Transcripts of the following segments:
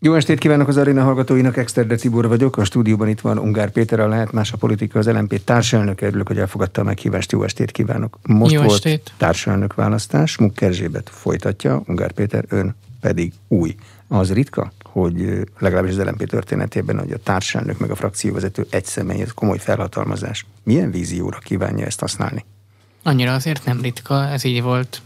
Jó estét kívánok az aréna hallgatóinak, Exterde Tibor vagyok, a stúdióban itt van Ungár Péter, a Lehet Más a Politika, az LMP társelnök, örülök, hogy elfogadta a meghívást, jó estét kívánok. Most jó volt estét. társelnök választás, Munk Erzsébet folytatja, Ungár Péter, ön pedig új. Az ritka, hogy legalábbis az LMP történetében, hogy a társelnök meg a frakcióvezető egy személy, ez komoly felhatalmazás. Milyen vízióra kívánja ezt használni? Annyira azért nem ritka, ez így volt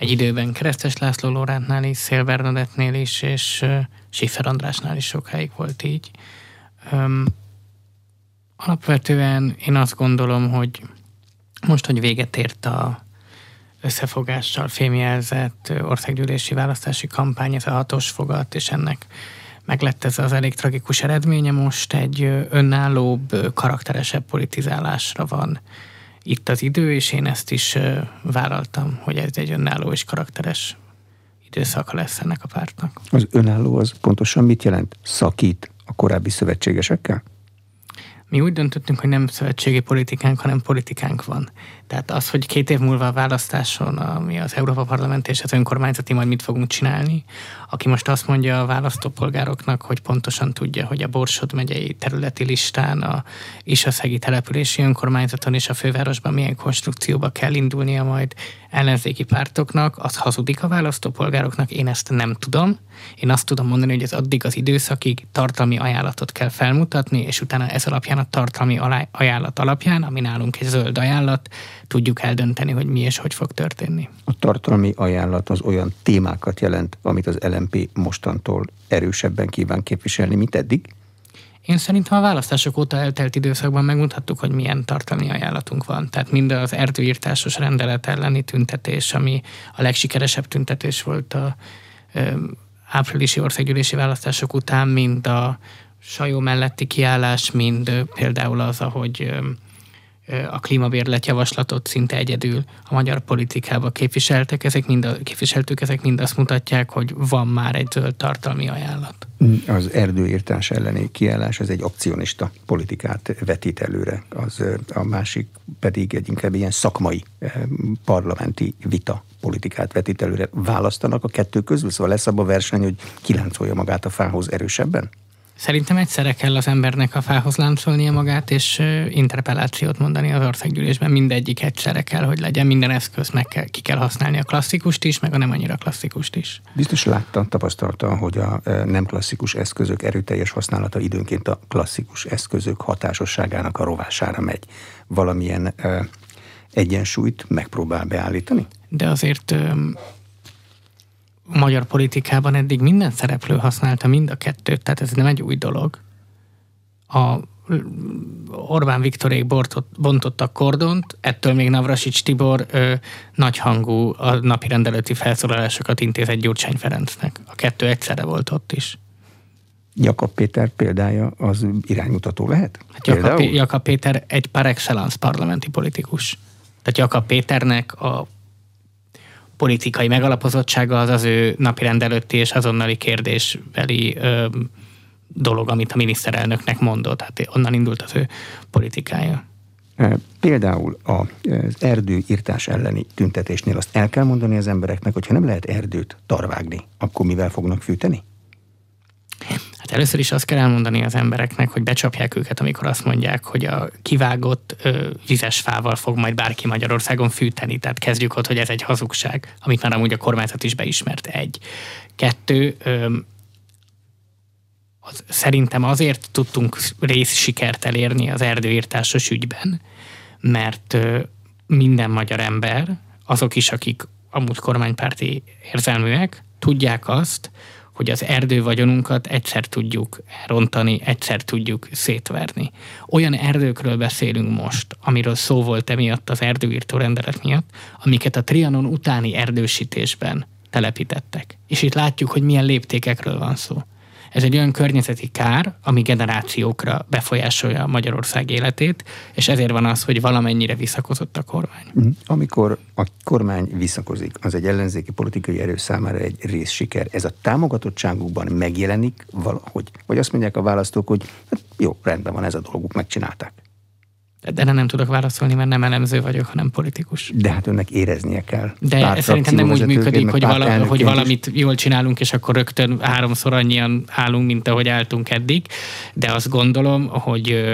egy időben Keresztes László Lórántnál is, Szél Bernadettnél is, és Schiffer Andrásnál is sokáig volt így. Um, alapvetően én azt gondolom, hogy most, hogy véget ért a összefogással fémjelzett országgyűlési választási kampány, ez a hatos fogat, és ennek meg lett ez az elég tragikus eredménye, most egy önállóbb, karakteresebb politizálásra van itt az idő, és én ezt is vállaltam, hogy ez egy önálló és karakteres időszaka lesz ennek a pártnak. Az önálló az pontosan mit jelent? Szakít a korábbi szövetségesekkel? Mi úgy döntöttünk, hogy nem szövetségi politikánk, hanem politikánk van. Tehát az, hogy két év múlva a választáson, ami az Európa Parlament és az önkormányzati, majd mit fogunk csinálni, aki most azt mondja a választópolgároknak, hogy pontosan tudja, hogy a Borsod megyei területi listán, a Isaszegi települési önkormányzaton és a fővárosban milyen konstrukcióba kell indulnia majd ellenzéki pártoknak, az hazudik a választópolgároknak, én ezt nem tudom. Én azt tudom mondani, hogy ez addig az időszakig tartalmi ajánlatot kell felmutatni, és utána ez alapján a tartalmi ajánlat alapján, ami nálunk egy zöld ajánlat, tudjuk eldönteni, hogy mi és hogy fog történni. A tartalmi ajánlat az olyan témákat jelent, amit az LMP mostantól erősebben kíván képviselni, mint eddig? Én szerintem a választások óta eltelt időszakban megmutattuk, hogy milyen tartalmi ajánlatunk van. Tehát mind az erdőírtásos rendelet elleni tüntetés, ami a legsikeresebb tüntetés volt a ö, áprilisi országgyűlési választások után, mind a sajó melletti kiállás, mind például az, ahogy ö, a klímabérlet javaslatot szinte egyedül a magyar politikába képviseltek, ezek mind a, képviseltük, ezek mind azt mutatják, hogy van már egy zöld tartalmi ajánlat. Az erdőírtás elleni kiállás, ez egy opcionista politikát vetít előre, az a másik pedig egy inkább ilyen szakmai parlamenti vita politikát vetít előre. Választanak a kettő közül, szóval lesz abban a verseny, hogy kiláncolja magát a fához erősebben? Szerintem egyszerre kell az embernek a fához láncolnia magát, és interpellációt mondani az országgyűlésben. Mindegyik egyszerre kell, hogy legyen. Minden eszköz meg kell, ki kell használni a klasszikust is, meg a nem annyira klasszikust is. Biztos látta, tapasztalta, hogy a nem klasszikus eszközök erőteljes használata időnként a klasszikus eszközök hatásosságának a rovására megy. Valamilyen egyensúlyt megpróbál beállítani? De azért magyar politikában eddig minden szereplő használta mind a kettőt, tehát ez nem egy új dolog. A Orbán Viktorék bontottak kordont, ettől még Navrasics Tibor ö, nagyhangú a napi rendelőti felszólalásokat intézett Gyurcsány Ferencnek. A kettő egyszerre volt ott is. Jakab Péter példája az iránymutató lehet? Hát Jakab, Jakab Péter egy par excellence parlamenti politikus. Tehát Jakab Péternek a politikai megalapozottsága az az ő napirend előtti és azonnali kérdésbeli ö, dolog, amit a miniszterelnöknek mondott. Hát onnan indult az ő politikája. Például az erdőírtás elleni tüntetésnél azt el kell mondani az embereknek, hogy ha nem lehet erdőt tarvágni, akkor mivel fognak fűteni? Hát először is azt kell elmondani az embereknek, hogy becsapják őket, amikor azt mondják, hogy a kivágott ö, vizes fával fog majd bárki Magyarországon fűteni. Tehát kezdjük ott, hogy ez egy hazugság, amit már amúgy a kormányzat is beismert. Egy. Kettő, ö, az, szerintem azért tudtunk rész sikert elérni az erdőírtásos ügyben, mert ö, minden magyar ember, azok is, akik amúgy kormánypárti érzelműek, tudják azt, hogy az erdővagyonunkat egyszer tudjuk rontani, egyszer tudjuk szétverni. Olyan erdőkről beszélünk most, amiről szó volt emiatt az erdőírtó rendelet miatt, amiket a Trianon utáni erdősítésben telepítettek. És itt látjuk, hogy milyen léptékekről van szó. Ez egy olyan környezeti kár, ami generációkra befolyásolja Magyarország életét, és ezért van az, hogy valamennyire visszakozott a kormány. Mhm. Amikor a kormány visszakozik, az egy ellenzéki politikai erő számára egy rész siker. Ez a támogatottságukban megjelenik valahogy? Vagy azt mondják a választók, hogy hát jó, rendben van ez a dolguk, megcsinálták? De nem tudok válaszolni, mert nem elemző vagyok, hanem politikus. De hát önnek éreznie kell. De szerintem nem úgy működik, hogy, vala, hogy valamit jól csinálunk, és akkor rögtön háromszor annyian állunk, mint ahogy álltunk eddig. De azt gondolom, hogy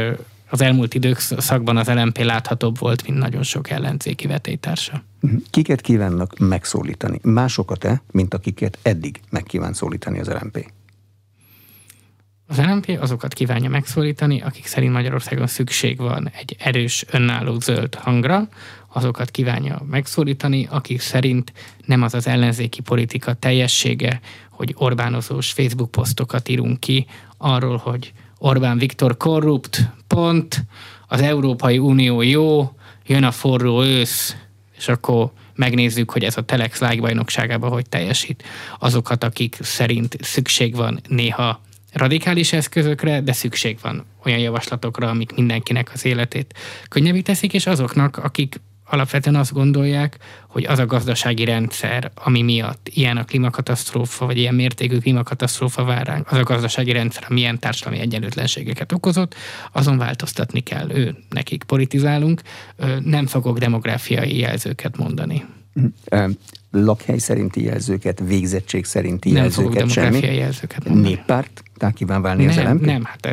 az elmúlt időszakban az LMP láthatóbb volt, mint nagyon sok ellenzéki vetétársa. Mhm. Kiket kívánnak megszólítani? Másokat-e, mint akiket eddig megkíván szólítani az LMP? Az LMP azokat kívánja megszólítani, akik szerint Magyarországon szükség van egy erős, önálló zöld hangra, azokat kívánja megszólítani, akik szerint nem az az ellenzéki politika teljessége, hogy Orbánozós Facebook posztokat írunk ki arról, hogy Orbán Viktor korrupt, pont, az Európai Unió jó, jön a forró ősz, és akkor megnézzük, hogy ez a Telex lágbajnokságában hogy teljesít. Azokat, akik szerint szükség van néha radikális eszközökre, de szükség van olyan javaslatokra, amik mindenkinek az életét könnyebbé teszik, és azoknak, akik alapvetően azt gondolják, hogy az a gazdasági rendszer, ami miatt ilyen a klímakatasztrófa, vagy ilyen mértékű klímakatasztrófa vár ránk, az a gazdasági rendszer, ami ilyen társadalmi egyenlőtlenségeket okozott, azon változtatni kell. Ő, nekik politizálunk, nem fogok demográfiai jelzőket mondani lakhely szerinti jelzőket, végzettség szerinti nem jelzőket, semmi. jelzőket mondani. Néppárt? Tehát kíván válni nem, az LMP? Nem, hát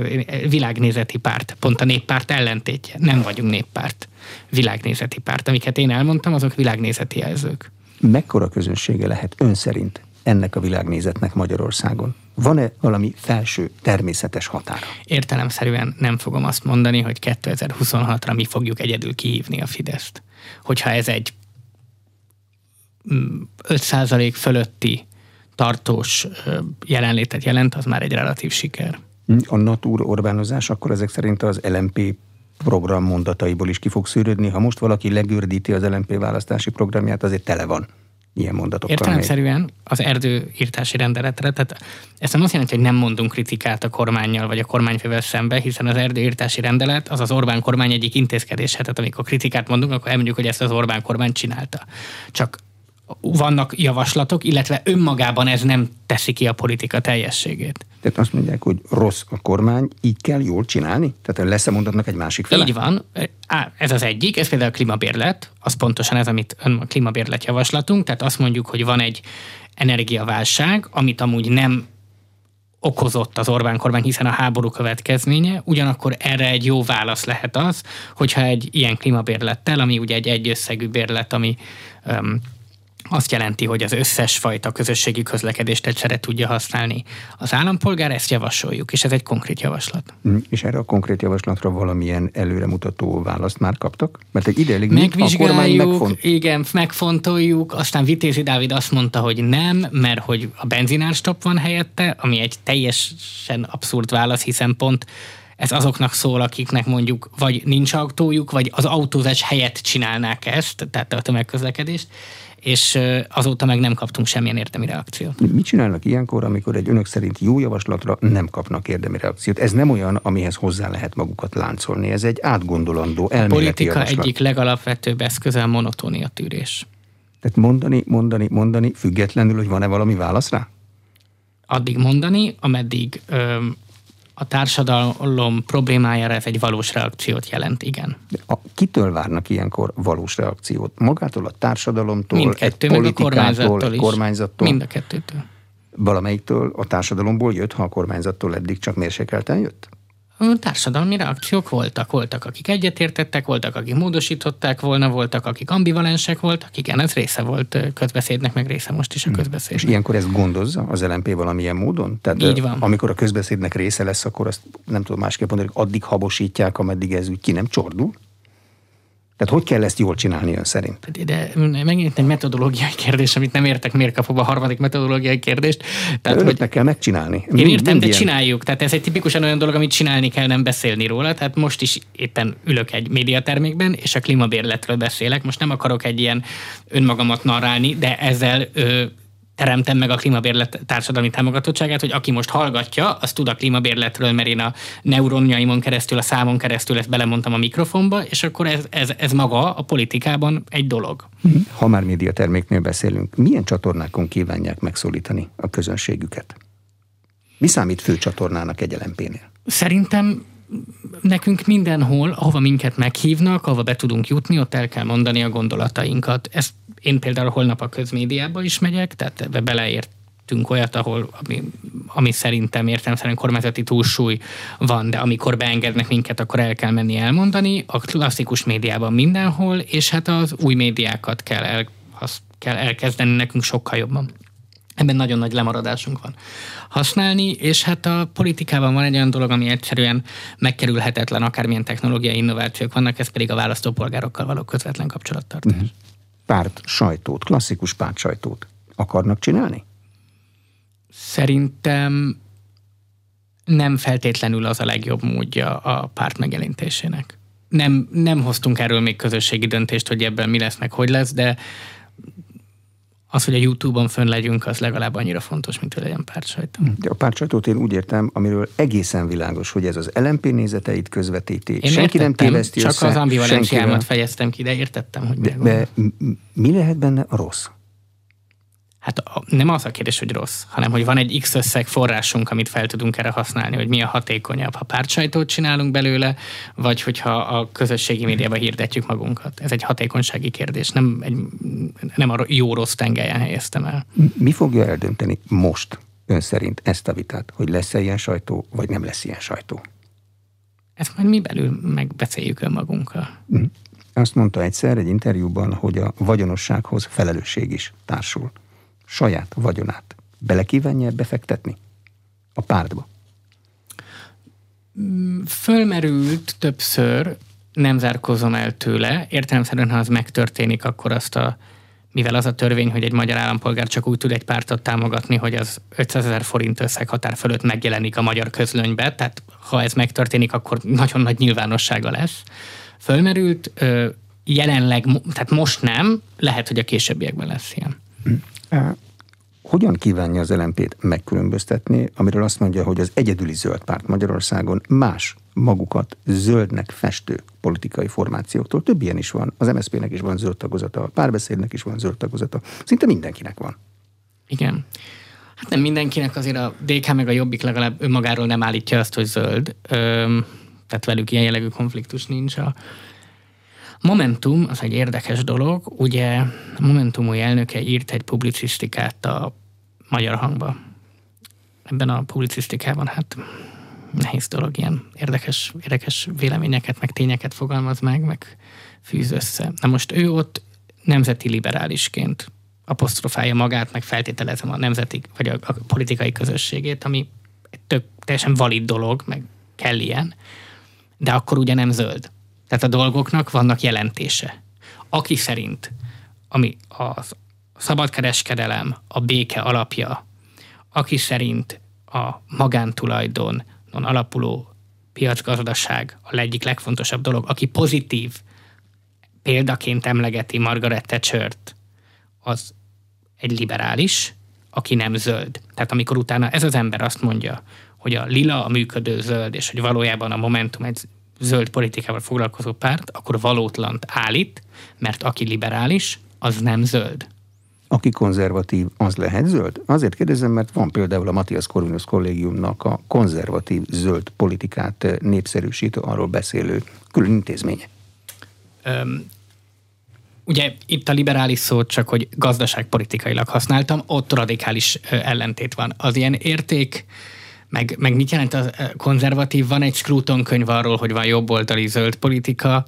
világnézeti párt, pont a néppárt ellentétje. Nem vagyunk néppárt. Világnézeti párt. Amiket én elmondtam, azok világnézeti jelzők. Mekkora közönsége lehet ön szerint ennek a világnézetnek Magyarországon? Van-e valami felső természetes határa? Értelemszerűen nem fogom azt mondani, hogy 2026-ra mi fogjuk egyedül kihívni a Fideszt. Hogyha ez egy 5% fölötti tartós jelenlétet jelent, az már egy relatív siker. A Natur Orbánozás akkor ezek szerint az LMP program mondataiból is ki fog szűrődni. Ha most valaki legördíti az LMP választási programját, azért tele van ilyen mondatokkal. Értelemszerűen az erdőírtási rendeletre, tehát ezt nem azt jelenti, hogy nem mondunk kritikát a kormányjal vagy a kormányfővel szembe, hiszen az erdőírtási rendelet az az Orbán kormány egyik intézkedése, tehát amikor kritikát mondunk, akkor elmondjuk, hogy ezt az Orbán kormány csinálta. Csak vannak javaslatok, illetve önmagában ez nem teszi ki a politika teljességét. Tehát azt mondják, hogy rossz a kormány, így kell jól csinálni? Tehát lesz-e mondatnak egy másik fele? Így van. Á, ez az egyik, ez például a klímabérlet, az pontosan ez, amit a klímabérlet javaslatunk, tehát azt mondjuk, hogy van egy energiaválság, amit amúgy nem okozott az Orbán kormány, hiszen a háború következménye, ugyanakkor erre egy jó válasz lehet az, hogyha egy ilyen klímabérlettel, ami ugye egy egyösszegű bérlet, ami um, azt jelenti, hogy az összes fajta közösségi közlekedést egyszerre tudja használni az állampolgár, ezt javasoljuk, és ez egy konkrét javaslat. Mm, és erre a konkrét javaslatra valamilyen előremutató választ már kaptak? Mert egy ideig Megvizsgáljuk, megfont... igen, megfontoljuk, aztán Vitézi Dávid azt mondta, hogy nem, mert hogy a benzinárstop van helyette, ami egy teljesen abszurd válasz, hiszen pont ez azoknak szól, akiknek mondjuk vagy nincs autójuk, vagy az autózás helyett csinálnák ezt, tehát a tömegközlekedést és azóta meg nem kaptunk semmilyen érdemi reakciót. Mit csinálnak ilyenkor, amikor egy önök szerint jó javaslatra nem kapnak érdemi reakciót? Ez nem olyan, amihez hozzá lehet magukat láncolni, ez egy átgondolandó elméleti A politika javaslat. egyik legalapvetőbb eszköze a monotónia tűrés. Tehát mondani, mondani, mondani, függetlenül, hogy van-e valami válasz rá? Addig mondani, ameddig öm, a társadalom problémájára ez egy valós reakciót jelent, igen. A, kitől várnak ilyenkor valós reakciót? Magától, a társadalomtól, Mindkettő, egy politikától, a egy kormányzattól? Mind a kettőtől. Valamelyiktől a társadalomból jött, ha a kormányzattól eddig csak mérsékelten jött? Társadalmi reakciók voltak. Voltak, akik egyetértettek, voltak, akik módosították volna, voltak, akik ambivalensek voltak. Igen, ez része volt közbeszédnek, meg része most is a hmm. közbeszédnek. És ilyenkor ezt gondozza az LNP valamilyen módon? Tehát Így van. amikor a közbeszédnek része lesz, akkor azt nem tudom másképp mondani, hogy addig habosítják, ameddig ez úgy ki nem csordul? Tehát hogy kell ezt jól csinálni ön szerint? De megint egy metodológiai kérdés, amit nem értek, miért kapom a harmadik metodológiai kérdést. Tehát, hogy hogy kell megcsinálni. Én értem, de ilyen... csináljuk. Tehát ez egy tipikusan olyan dolog, amit csinálni kell, nem beszélni róla. Tehát most is éppen ülök egy médiatermékben, és a klímabérletről beszélek. Most nem akarok egy ilyen önmagamat narrálni, de ezzel ö, teremtem meg a klímabérlet társadalmi támogatottságát, hogy aki most hallgatja, az tud a klímabérletről, mert én a neuronjaimon keresztül, a számon keresztül ezt belemondtam a mikrofonba, és akkor ez, ez, ez maga a politikában egy dolog. Mhm. Ha már médiaterméknél beszélünk, milyen csatornákon kívánják megszólítani a közönségüket? Mi számít fő csatornának egy lmp Szerintem nekünk mindenhol, ahova minket meghívnak, ahova be tudunk jutni, ott el kell mondani a gondolatainkat. Ezt én például holnap a közmédiába is megyek, tehát ebbe beleért tettünk olyat, ahol, ami, ami szerintem értelemszerűen kormányzati túlsúly van, de amikor beengednek minket, akkor el kell menni elmondani, a klasszikus médiában mindenhol, és hát az új médiákat kell, el, azt kell elkezdeni nekünk sokkal jobban. Ebben nagyon nagy lemaradásunk van használni, és hát a politikában van egy olyan dolog, ami egyszerűen megkerülhetetlen, akármilyen technológiai innovációk vannak, ez pedig a választópolgárokkal való közvetlen kapcsolattartás. Uh-huh. Párt sajtót, klasszikus párt sajtót akarnak csinálni? Szerintem nem feltétlenül az a legjobb módja a párt megjelentésének. Nem, nem hoztunk erről még közösségi döntést, hogy ebben mi lesz, meg hogy lesz, de az, hogy a YouTube-on fönn legyünk, az legalább annyira fontos, mint hogy legyen pártsajtó. De a pártsajtót én úgy értem, amiről egészen világos, hogy ez az LMP nézeteit közvetíti. Én senki értettem, nem téveszti csak össze, az ambivalenciámat fejeztem ki, de értettem, hogy de, de mi lehet benne a rossz? Hát nem az a kérdés, hogy rossz, hanem hogy van egy X összeg forrásunk, amit fel tudunk erre használni, hogy mi a hatékonyabb, ha pártsajtót csinálunk belőle, vagy hogyha a közösségi médiában hirdetjük magunkat. Ez egy hatékonysági kérdés, nem, egy, nem a jó-rossz tengelyen helyeztem el. Mi fogja eldönteni most ön szerint ezt a vitát, hogy lesz-e ilyen sajtó, vagy nem lesz ilyen sajtó? Ezt majd mi belül megbeszéljük önmagunkkal. Mhm. Azt mondta egyszer egy interjúban, hogy a vagyonossághoz felelősség is társul saját vagyonát belekívánja befektetni a pártba? Fölmerült többször, nem zárkozom el tőle. Értelemszerűen, ha az megtörténik, akkor azt a mivel az a törvény, hogy egy magyar állampolgár csak úgy tud egy pártot támogatni, hogy az 500 ezer forint összeghatár fölött megjelenik a magyar közlönybe, tehát ha ez megtörténik, akkor nagyon nagy nyilvánossága lesz. Fölmerült, jelenleg, tehát most nem, lehet, hogy a későbbiekben lesz ilyen. Hogyan kívánja az LMP-t megkülönböztetni, amiről azt mondja, hogy az egyedüli zöld párt Magyarországon más magukat zöldnek festő politikai formációktól. Több ilyen is van. Az MSZP-nek is van zöld tagozata, a párbeszédnek is van zöld tagozata. Szinte mindenkinek van. Igen. Hát nem mindenkinek, azért a DK meg a Jobbik legalább önmagáról nem állítja azt, hogy zöld. Öm, tehát velük ilyen jellegű konfliktus nincs. A Momentum az egy érdekes dolog, ugye Momentum új elnöke írt egy publicisztikát a magyar hangba. Ebben a publicisztikában hát nehéz dolog, ilyen érdekes, érdekes véleményeket, meg tényeket fogalmaz meg, meg fűz össze. Na most ő ott nemzeti liberálisként apostrofálja magát, meg feltételezem a nemzeti, vagy a, a politikai közösségét, ami tök, teljesen valid dolog, meg kell ilyen, de akkor ugye nem zöld. Tehát a dolgoknak vannak jelentése. Aki szerint, ami a szabadkereskedelem a béke alapja, aki szerint a magántulajdonon alapuló piacgazdaság a egyik legfontosabb dolog, aki pozitív példaként emlegeti Margaret thatcher az egy liberális, aki nem zöld. Tehát amikor utána ez az ember azt mondja, hogy a lila a működő zöld, és hogy valójában a Momentum egy zöld politikával foglalkozó párt, akkor valótlant állít, mert aki liberális, az nem zöld. Aki konzervatív, az lehet zöld? Azért kérdezem, mert van például a Matthias Corvinus kollégiumnak a konzervatív zöld politikát népszerűsítő, arról beszélő külön intézménye. Öm, ugye itt a liberális szót csak, hogy gazdaságpolitikailag használtam, ott radikális ellentét van. Az ilyen érték meg, meg mit jelent a konzervatív? Van egy Scruton könyv arról, hogy van jobboldali zöld politika.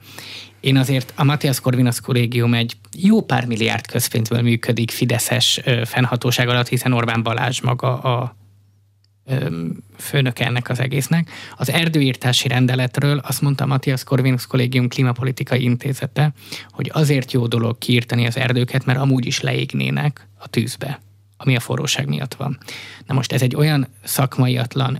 Én azért a Matthias Corvinus kollégium egy jó pár milliárd közpénzből működik Fideszes fennhatóság alatt, hiszen Orbán Balázs maga a főnöke ennek az egésznek. Az erdőírtási rendeletről azt mondta Matthias Corvinus Kollégium Klimapolitikai Intézete, hogy azért jó dolog kiírtani az erdőket, mert amúgy is leégnének a tűzbe ami a forróság miatt van. Na most ez egy olyan szakmaiatlan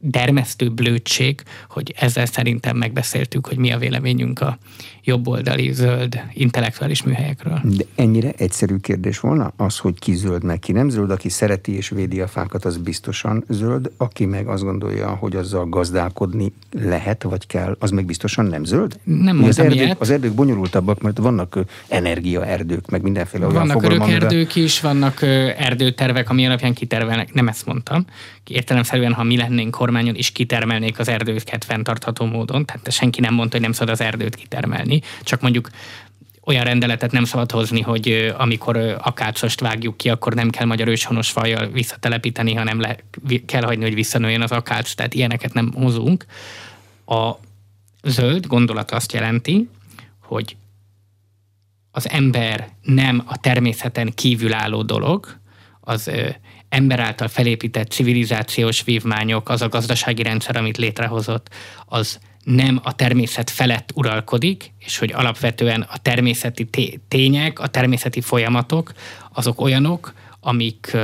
dermesztő blödség, hogy ezzel szerintem megbeszéltük, hogy mi a véleményünk a jobboldali zöld intellektuális műhelyekről. De ennyire egyszerű kérdés volna az, hogy ki zöld, meg ki nem zöld, aki szereti és védi a fákat, az biztosan zöld, aki meg azt gondolja, hogy azzal gazdálkodni lehet, vagy kell, az meg biztosan nem zöld? Nem az erdők, ilyet. az erdők bonyolultabbak, mert vannak energiaerdők, meg mindenféle olyan Vannak örökerdők is, vannak erdőtervek, ami alapján kitervelnek, nem ezt mondtam. Értelemszerűen, ha mi lennénk kormányon is kitermelnék az erdőket fenntartható módon, tehát senki nem mondta, hogy nem szabad az erdőt kitermelni, csak mondjuk olyan rendeletet nem szabad hozni, hogy amikor akácost vágjuk ki, akkor nem kell magyar őshonos fajjal visszatelepíteni, hanem le, kell hagyni, hogy visszanőjön az akác, tehát ilyeneket nem hozunk. A zöld gondolat azt jelenti, hogy az ember nem a természeten kívülálló dolog, az ember által felépített civilizációs vívmányok, az a gazdasági rendszer, amit létrehozott, az nem a természet felett uralkodik, és hogy alapvetően a természeti tények, a természeti folyamatok, azok olyanok, amik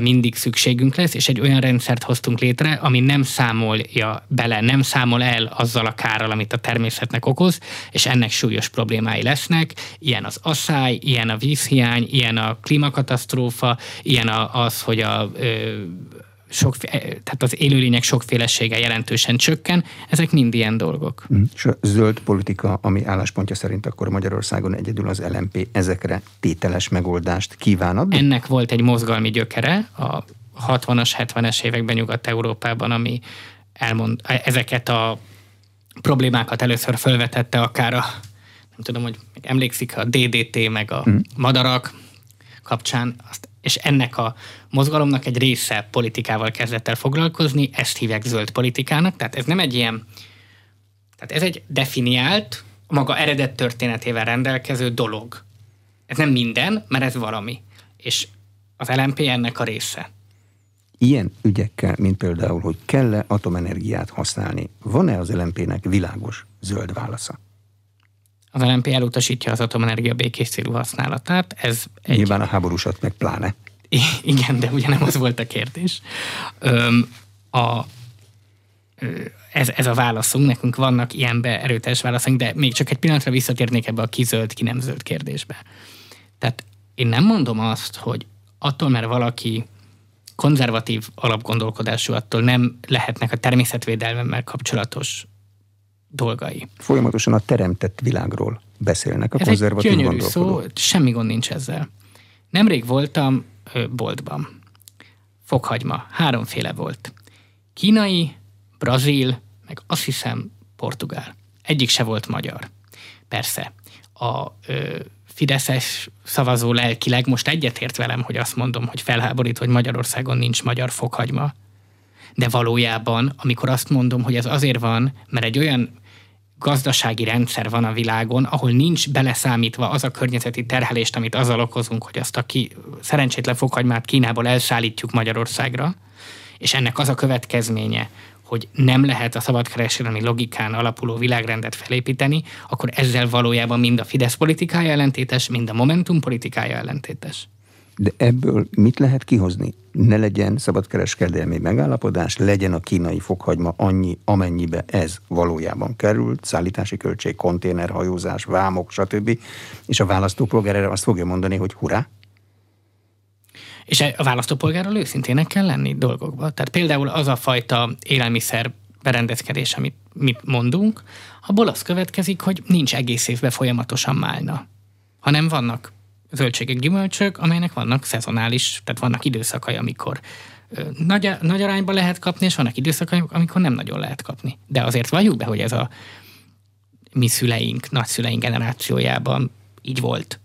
mindig szükségünk lesz, és egy olyan rendszert hoztunk létre, ami nem számolja bele, nem számol el azzal a kárral, amit a természetnek okoz, és ennek súlyos problémái lesznek. Ilyen az asszály, ilyen a vízhiány, ilyen a klímakatasztrófa, ilyen az, hogy a sok, tehát az élőlények sokfélesége jelentősen csökken, ezek mind ilyen dolgok. És a zöld politika, ami álláspontja szerint akkor Magyarországon egyedül az LMP ezekre tételes megoldást kíván adni? Ennek volt egy mozgalmi gyökere a 60-as, 70-es években Nyugat-Európában, ami elmond, ezeket a problémákat először felvetette akár a, nem tudom, hogy emlékszik a DDT, meg a mm. madarak kapcsán, azt és ennek a mozgalomnak egy része politikával kezdett el foglalkozni, ezt hívják zöld politikának, tehát ez nem egy ilyen, tehát ez egy definiált, maga eredet történetével rendelkező dolog. Ez nem minden, mert ez valami. És az LMP ennek a része. Ilyen ügyekkel, mint például, hogy kell-e atomenergiát használni, van-e az LMP-nek világos zöld válasza? Az LNP elutasítja az atomenergia békés célú használatát. Ez egy... Nyilván a háborúsat meg pláne. Igen, de ugye nem az volt a kérdés. Öm, a, ez, ez a válaszunk, nekünk vannak ilyenbe erőteljes válaszunk, de még csak egy pillanatra visszatérnék ebbe a kizöld, ki nem zöld kérdésbe. Tehát én nem mondom azt, hogy attól, mert valaki konzervatív alapgondolkodású, attól nem lehetnek a természetvédelmemmel kapcsolatos dolgai. Folyamatosan a teremtett világról beszélnek a Ez konzervatív egy gyönyörű szó, semmi gond nincs ezzel. Nemrég voltam boltban. Fokhagyma, háromféle volt. Kínai, brazil, meg azt hiszem portugál. Egyik se volt magyar. Persze, a ö, Fideszes szavazó lelkileg most egyetért velem, hogy azt mondom, hogy felháborít, hogy Magyarországon nincs magyar fokhagyma. De valójában, amikor azt mondom, hogy ez azért van, mert egy olyan gazdasági rendszer van a világon, ahol nincs beleszámítva az a környezeti terhelést, amit azzal okozunk, hogy azt a ki, szerencsétlen fokhagymát Kínából elszállítjuk Magyarországra, és ennek az a következménye, hogy nem lehet a szabadkereskedelmi logikán alapuló világrendet felépíteni, akkor ezzel valójában mind a Fidesz politikája ellentétes, mind a Momentum politikája ellentétes. De ebből mit lehet kihozni? Ne legyen szabadkereskedelmi megállapodás, legyen a kínai fokhagyma annyi, amennyibe ez valójában került, szállítási költség, konténerhajózás, vámok, stb. És a választópolgár erre azt fogja mondani, hogy hurrá, és a választópolgárral őszintének kell lenni dolgokban. Tehát például az a fajta élelmiszer berendezkedés, amit mit mondunk, abból az következik, hogy nincs egész évben folyamatosan málna, hanem vannak zöldségek, gyümölcsök, amelynek vannak szezonális, tehát vannak időszakai, amikor nagy, nagy arányban lehet kapni, és vannak időszakai, amikor nem nagyon lehet kapni. De azért valljuk be, hogy ez a mi szüleink, nagyszüleink generációjában így volt.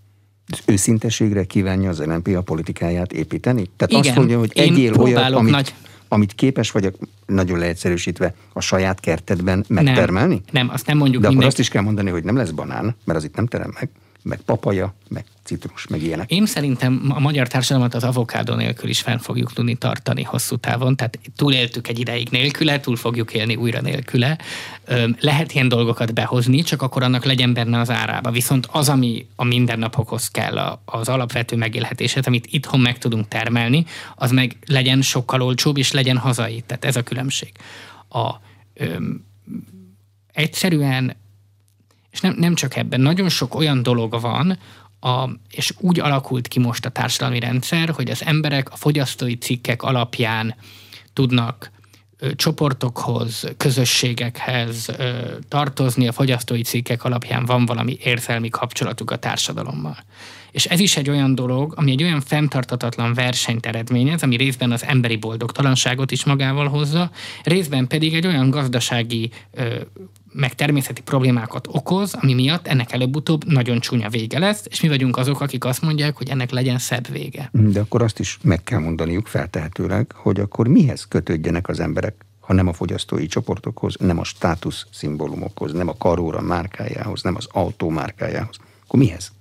Az őszinteségre kívánja az LNP a politikáját építeni? Tehát Igen, azt mondja, hogy egyél olyan, amit, nagy... amit képes vagyok, nagyon leegyszerűsítve, a saját kertedben megtermelni? Nem, nem azt nem mondjuk De mindenki. akkor azt is kell mondani, hogy nem lesz banán, mert az itt nem terem meg meg papaja, meg citrus, meg ilyenek. Én szerintem a magyar társadalmat az avokádó nélkül is fenn fogjuk tudni tartani hosszú távon, tehát túléltük egy ideig nélküle, túl fogjuk élni újra nélküle. Lehet ilyen dolgokat behozni, csak akkor annak legyen benne az árába. Viszont az, ami a mindennapokhoz kell, az alapvető megélhetéset, amit itthon meg tudunk termelni, az meg legyen sokkal olcsóbb, és legyen hazai. Tehát ez a különbség. A, öm, egyszerűen és nem, nem csak ebben, nagyon sok olyan dolog van, a, és úgy alakult ki most a társadalmi rendszer, hogy az emberek a fogyasztói cikkek alapján tudnak csoportokhoz, közösségekhez tartozni, a fogyasztói cikkek alapján van valami érzelmi kapcsolatuk a társadalommal. És ez is egy olyan dolog, ami egy olyan fenntartatatlan versenyt eredményez, ami részben az emberi boldogtalanságot is magával hozza, részben pedig egy olyan gazdasági meg természeti problémákat okoz, ami miatt ennek előbb-utóbb nagyon csúnya vége lesz, és mi vagyunk azok, akik azt mondják, hogy ennek legyen szebb vége. De akkor azt is meg kell mondaniuk feltehetőleg, hogy akkor mihez kötődjenek az emberek, ha nem a fogyasztói csoportokhoz, nem a státusz szimbólumokhoz, nem a karóra márkájához, nem az autó márkájához. Akkor mihez?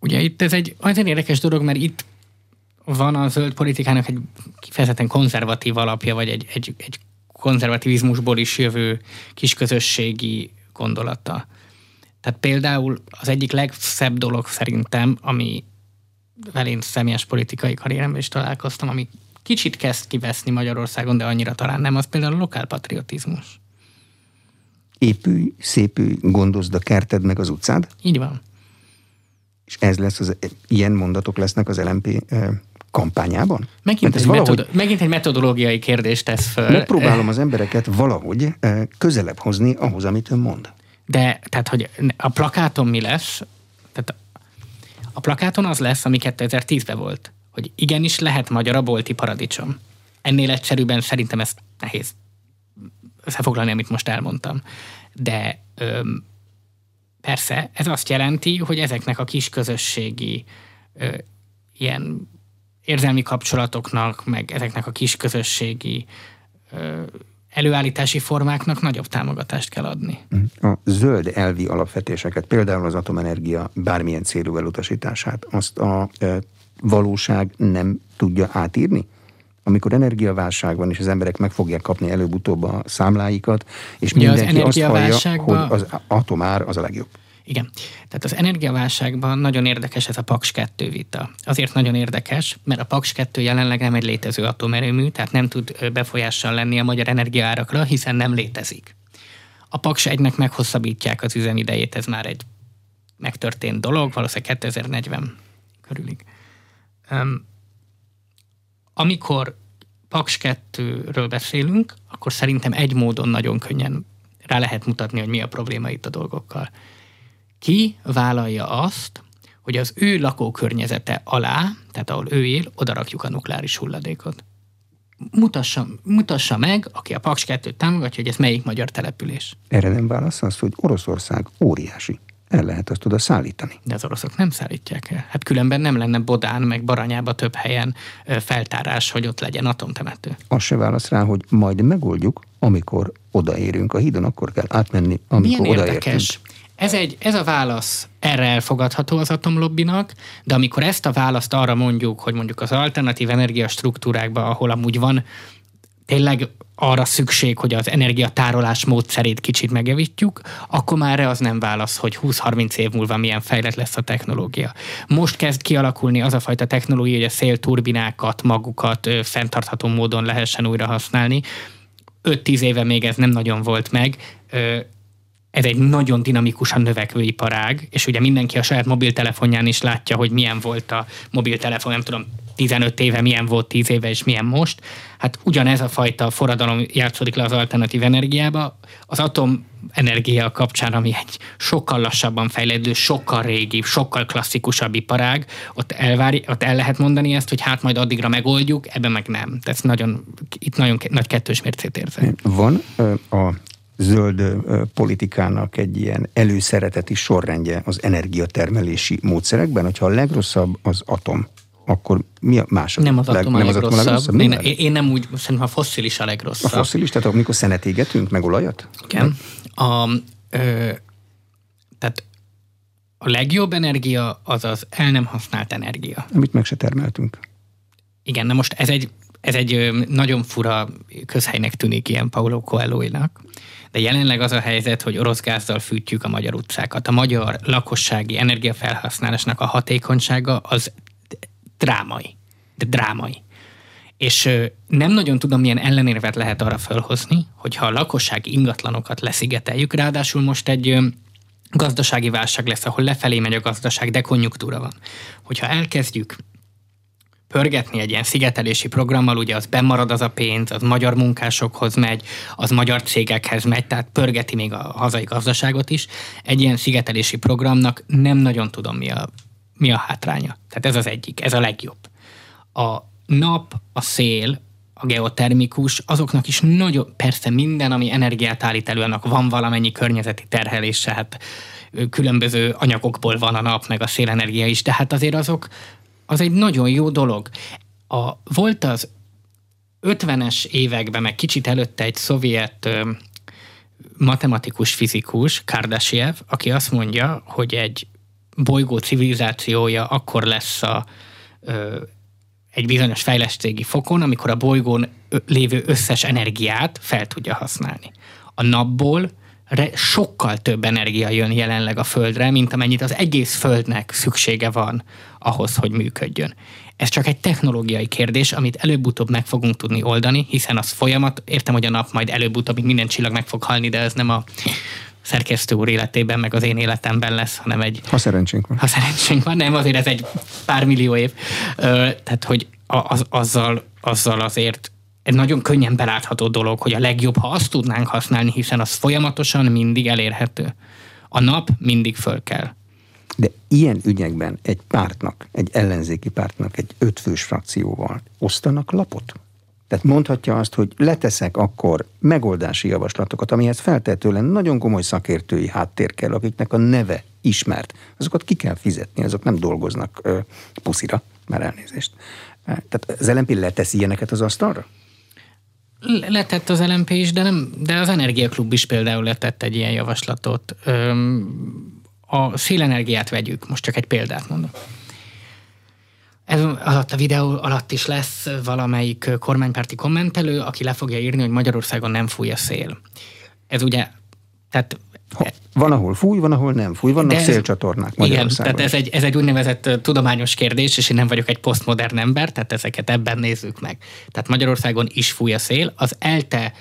Ugye itt ez egy azért érdekes dolog, mert itt van a zöld politikának egy kifejezetten konzervatív alapja, vagy egy, egy, egy konzervativizmusból is jövő kisközösségi gondolata. Tehát például az egyik legszebb dolog szerintem, ami velén személyes politikai karrieremben is találkoztam, ami kicsit kezd kiveszni Magyarországon, de annyira talán nem, az például a lokálpatriotizmus. Épülj, szépülj, gondozd a kerted meg az utcád? Így van. És ez lesz, az, ilyen mondatok lesznek az LMP kampányában? Megint, egy, valahogy, metod, megint egy metodológiai kérdést tesz föl. Megpróbálom az embereket valahogy közelebb hozni ahhoz, amit ön mond. De, tehát, hogy a plakáton mi lesz? Tehát a plakáton az lesz, ami 2010-ben volt, hogy igenis lehet magyar a bolti paradicsom. Ennél egyszerűbben szerintem ezt nehéz összefoglalni, amit most elmondtam. De öm, persze, ez azt jelenti, hogy ezeknek a kis közösségi ö, ilyen érzelmi kapcsolatoknak, meg ezeknek a kis közösségi előállítási formáknak nagyobb támogatást kell adni. A zöld elvi alapvetéseket, például az atomenergia bármilyen célú elutasítását, azt a valóság nem tudja átírni? Amikor energiaválság van, és az emberek meg fogják kapni előbb-utóbb a számláikat, és Ugye mindenki azt hallja, hogy az atomár az a legjobb. Igen. Tehát az energiaválságban nagyon érdekes ez a Paks 2 vita. Azért nagyon érdekes, mert a Paks 2 jelenleg nem egy létező atomerőmű, tehát nem tud befolyással lenni a magyar energiaárakra, hiszen nem létezik. A Paks 1-nek meghosszabbítják az üzemidejét, ez már egy megtörtént dolog, valószínűleg 2040 körülig. Um, amikor Paks 2-ről beszélünk, akkor szerintem egy módon nagyon könnyen rá lehet mutatni, hogy mi a probléma itt a dolgokkal ki vállalja azt, hogy az ő lakókörnyezete alá, tehát ahol ő él, oda rakjuk a nukleáris hulladékot. Mutassa, mutassa meg, aki a Paks 2 támogatja, hogy ez melyik magyar település. Erre nem válasz az, hogy Oroszország óriási. El lehet azt oda szállítani. De az oroszok nem szállítják el. Hát különben nem lenne Bodán, meg Baranyába több helyen feltárás, hogy ott legyen atomtemető. Az se válasz rá, hogy majd megoldjuk, amikor odaérünk a hídon, akkor kell átmenni, amikor Milyen odaértünk. Érdekes. Ez, egy, ez a válasz erre elfogadható az atomlobbinak, de amikor ezt a választ arra mondjuk, hogy mondjuk az alternatív energiastruktúrákban, ahol amúgy van tényleg arra szükség, hogy az energiatárolás módszerét kicsit megjavítjuk, akkor már az nem válasz, hogy 20-30 év múlva milyen fejlett lesz a technológia. Most kezd kialakulni az a fajta technológia, hogy a szélturbinákat, magukat fenntartható módon lehessen újra használni. 5-10 éve még ez nem nagyon volt meg ez egy nagyon dinamikusan növekvő iparág, és ugye mindenki a saját mobiltelefonján is látja, hogy milyen volt a mobiltelefon, nem tudom, 15 éve, milyen volt 10 éve, és milyen most. Hát ugyanez a fajta forradalom játszódik le az alternatív energiába. Az atomenergia kapcsán, ami egy sokkal lassabban fejlődő, sokkal régi, sokkal klasszikusabb iparág, ott, elvári, ott el lehet mondani ezt, hogy hát majd addigra megoldjuk, ebben meg nem. Tehát nagyon, itt nagyon nagy kettős mércét érzek. Van a zöld politikának egy ilyen előszereteti sorrendje az energiatermelési módszerekben, hogyha a legrosszabb az atom, akkor mi a második? Nem az atom a, leg, nem az atom a legrosszabb. Én, én, nem úgy, szerintem a fosszilis a legrosszabb. A fosszilis, tehát amikor szenet égetünk, meg olajat? Igen. A, ö, tehát a legjobb energia az az el nem használt energia. Amit meg se termeltünk. Igen, na most ez egy, ez egy nagyon fura közhelynek tűnik ilyen Paulo coelho de jelenleg az a helyzet, hogy orosz gázzal fűtjük a magyar utcákat. A magyar lakossági energiafelhasználásnak a hatékonysága az drámai. De drámai. És nem nagyon tudom, milyen ellenérvet lehet arra felhozni, hogyha a lakossági ingatlanokat leszigeteljük, ráadásul most egy gazdasági válság lesz, ahol lefelé megy a gazdaság, de konjunktúra van. Hogyha elkezdjük pörgetni egy ilyen szigetelési programmal, ugye az bemarad az a pénz, az magyar munkásokhoz megy, az magyar cégekhez megy, tehát pörgeti még a hazai gazdaságot is. Egy ilyen szigetelési programnak nem nagyon tudom mi a, mi a hátránya. Tehát ez az egyik, ez a legjobb. A nap, a szél, a geotermikus, azoknak is nagyon, persze minden, ami energiát állít elő, annak van valamennyi környezeti terhelése, hát különböző anyagokból van a nap, meg a szélenergia is, de hát azért azok, az egy nagyon jó dolog. A, volt az 50-es években, meg kicsit előtte egy szovjet ö, matematikus fizikus, Kardashev, aki azt mondja, hogy egy bolygó civilizációja akkor lesz a, ö, egy bizonyos fejlettségi fokon, amikor a bolygón lévő összes energiát fel tudja használni. A napból sokkal több energia jön jelenleg a Földre, mint amennyit az egész Földnek szüksége van ahhoz, hogy működjön. Ez csak egy technológiai kérdés, amit előbb-utóbb meg fogunk tudni oldani, hiszen az folyamat, értem, hogy a nap majd előbb-utóbb minden csillag meg fog halni, de ez nem a szerkesztő úr életében, meg az én életemben lesz, hanem egy... Ha szerencsénk van. Ha szerencsénk van, nem, azért ez egy pár millió év. Ö, tehát, hogy az, azzal, azzal azért egy nagyon könnyen belátható dolog, hogy a legjobb, ha azt tudnánk használni, hiszen az folyamatosan mindig elérhető. A nap mindig föl kell. De ilyen ügyekben egy pártnak, egy ellenzéki pártnak, egy ötfős frakcióval osztanak lapot? Tehát mondhatja azt, hogy leteszek akkor megoldási javaslatokat, amihez feltétlenül nagyon komoly szakértői háttér kell, akiknek a neve ismert. Azokat ki kell fizetni, azok nem dolgoznak ö, puszira, már elnézést. Tehát az LNP letesz ilyeneket az asztalra? Letett az LNP is, de, nem, de az Energiaklub is például letett egy ilyen javaslatot. A szélenergiát vegyük, most csak egy példát mondom. Ez alatt a videó alatt is lesz valamelyik kormánypárti kommentelő, aki le fogja írni, hogy Magyarországon nem fúj a szél. Ez ugye, tehát van, ahol fúj, van, ahol nem fúj, vannak ez, szélcsatornák Igen, tehát ez egy, ez egy úgynevezett tudományos kérdés, és én nem vagyok egy posztmodern ember, tehát ezeket ebben nézzük meg. Tehát Magyarországon is fúj a szél. Az ELTE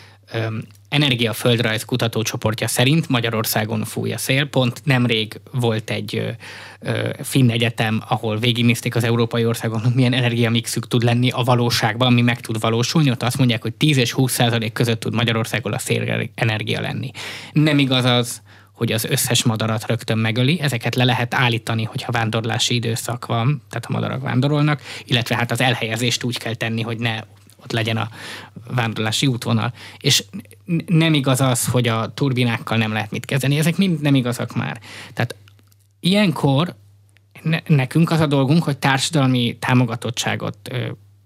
energiaföldrajz kutatócsoportja szerint Magyarországon fúj a szél. Pont nemrég volt egy ö, finn egyetem, ahol végignézték az európai országoknak, milyen energiamixük tud lenni a valóságban, ami meg tud valósulni. Ott azt mondják, hogy 10 és 20 százalék között tud Magyarországon a szélenergia lenni. Nem igaz az, hogy az összes madarat rögtön megöli. Ezeket le lehet állítani, hogyha vándorlási időszak van, tehát a madarak vándorolnak, illetve hát az elhelyezést úgy kell tenni, hogy ne ott legyen a vándorlási útvonal. És nem igaz az, hogy a turbinákkal nem lehet mit kezdeni, ezek mind nem igazak már. Tehát ilyenkor nekünk az a dolgunk, hogy társadalmi támogatottságot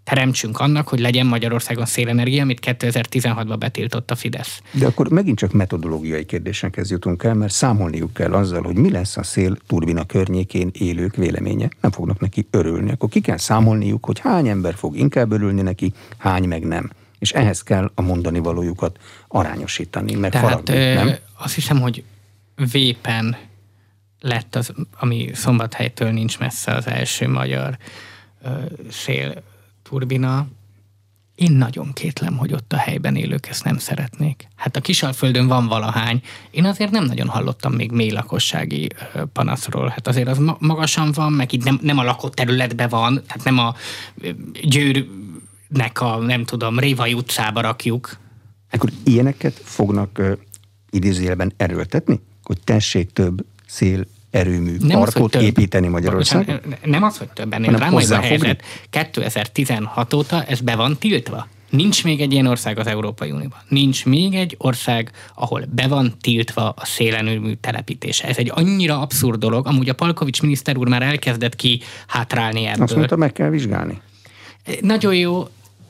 teremtsünk annak, hogy legyen Magyarországon szélenergia, amit 2016-ban betiltott a Fidesz. De akkor megint csak metodológiai kérdésekhez jutunk el, mert számolniuk kell azzal, hogy mi lesz a szél turbina környékén élők véleménye. Nem fognak neki örülni. Akkor ki kell számolniuk, hogy hány ember fog inkább örülni neki, hány meg nem. És ehhez kell a mondani valójukat arányosítani, meg Tehát, faragni, nem? Azt hiszem, hogy Vépen lett az, ami Szombathelytől nincs messze az első magyar ö, szél turbina, én nagyon kétlem, hogy ott a helyben élők ezt nem szeretnék. Hát a Kisalföldön van valahány. Én azért nem nagyon hallottam még mély lakossági panaszról. Hát azért az magasan van, meg itt nem, nem a lakott területben van, tehát nem a győrnek a, nem tudom, Révai utcába rakjuk. Akkor ilyeneket fognak uh, idézőjelben erőltetni? Hogy tessék több szél erőmű nem parkot az, építeni Magyarországon? Nem az, hogy több ennél drámaibb a helyzet. 2016 óta ez be van tiltva. Nincs még egy ilyen ország az Európai Unióban. Nincs még egy ország, ahol be van tiltva a szélenőmű telepítése. Ez egy annyira abszurd dolog, amúgy a Palkovics miniszter úr már elkezdett ki hátrálni ebből. Azt mondta, meg kell vizsgálni. Nagyon jó,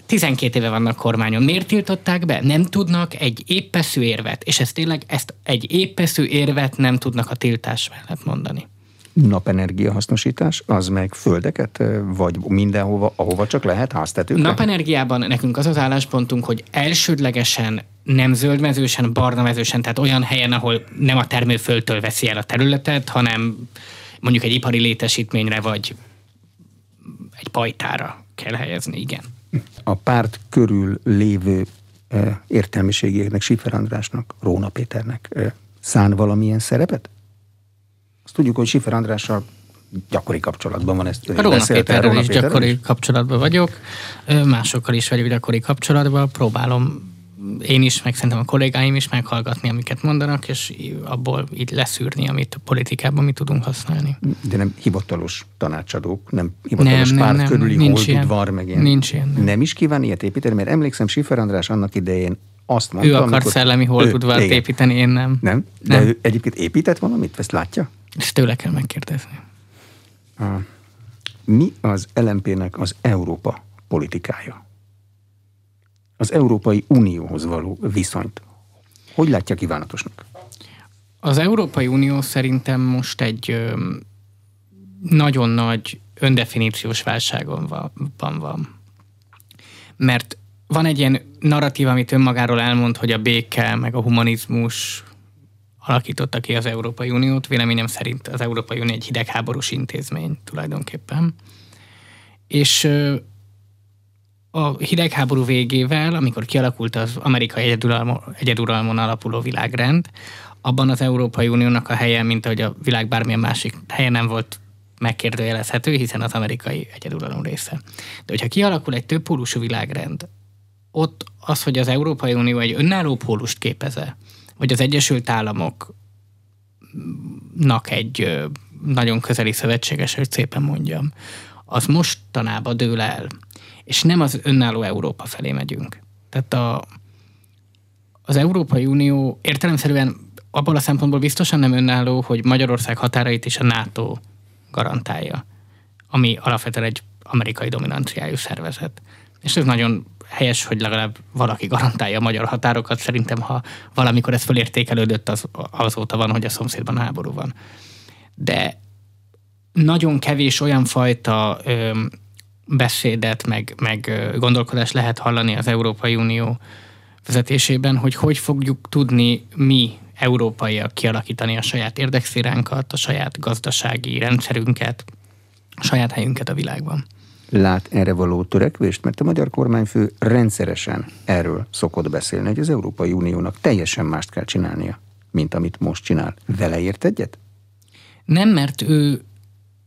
12 éve vannak kormányon. Miért tiltották be? Nem tudnak egy éppeszű érvet, és ez tényleg ezt egy éppeszű érvet nem tudnak a tiltás mellett mondani. Napenergia hasznosítás, az meg földeket, vagy mindenhova, ahova csak lehet háztetőkre? Napenergiában nekünk az az álláspontunk, hogy elsődlegesen nem zöldmezősen, barnamezősen, tehát olyan helyen, ahol nem a termőföldtől veszi el a területet, hanem mondjuk egy ipari létesítményre, vagy egy pajtára kell helyezni, igen a párt körül lévő értelmiségieknek, Sifer Andrásnak, Róna Péternek szán valamilyen szerepet? Azt tudjuk, hogy Sifer Andrással gyakori kapcsolatban van ezt. Róna Péterrel is gyakori is? kapcsolatban vagyok, másokkal is vagyok gyakori kapcsolatban, próbálom én is, meg szerintem a kollégáim is meghallgatni, amiket mondanak, és abból így leszűrni, amit a politikában mi tudunk használni. De nem hivatalos tanácsadók, nem hivatalos nem, párt nem, körüli nincs holdudvar, meg ilyen. Nincs ilyen. Nem. nem is kíván ilyet építeni, mert emlékszem, Sifer András annak idején azt mondta, Ő akar amikor, szellemi holdudvart építeni, én nem. Nem? De nem. ő egyébként épített valamit? Ezt látja? Ezt tőle kell megkérdezni. A, mi az LMP-nek az Európa politikája? Az Európai Unióhoz való viszonyt. Hogy látja kívánatosnak? Az Európai Unió szerintem most egy nagyon nagy öndefiníciós válságon van, van. Mert van egy ilyen narratív, amit önmagáról elmond, hogy a béke meg a humanizmus alakította ki az Európai Uniót. Véleményem szerint az Európai Unió egy hidegháborús intézmény tulajdonképpen. És a hidegháború végével, amikor kialakult az amerikai egyeduralmon, alapuló világrend, abban az Európai Uniónak a helye, mint ahogy a világ bármilyen másik helye nem volt megkérdőjelezhető, hiszen az amerikai egyeduralom része. De hogyha kialakul egy több pólusú világrend, ott az, hogy az Európai Unió egy önálló pólust képeze, vagy az Egyesült Államoknak egy nagyon közeli szövetséges, hogy szépen mondjam, az mostanában dől el és nem az önálló Európa felé megyünk. Tehát a, az Európai Unió értelemszerűen abból a szempontból biztosan nem önálló, hogy Magyarország határait is a NATO garantálja, ami alapvetően egy amerikai dominanciájú szervezet. És ez nagyon helyes, hogy legalább valaki garantálja a magyar határokat. Szerintem, ha valamikor ez fölértékelődött, az, azóta van, hogy a szomszédban háború van. De nagyon kevés olyan fajta beszédet, meg, meg gondolkodást lehet hallani az Európai Unió vezetésében, hogy hogy fogjuk tudni mi európaiak kialakítani a saját érdekszíránkat, a saját gazdasági rendszerünket, a saját helyünket a világban. Lát erre való törekvést, mert a magyar kormányfő rendszeresen erről szokott beszélni, hogy az Európai Uniónak teljesen mást kell csinálnia, mint amit most csinál. Vele ért egyet? Nem, mert ő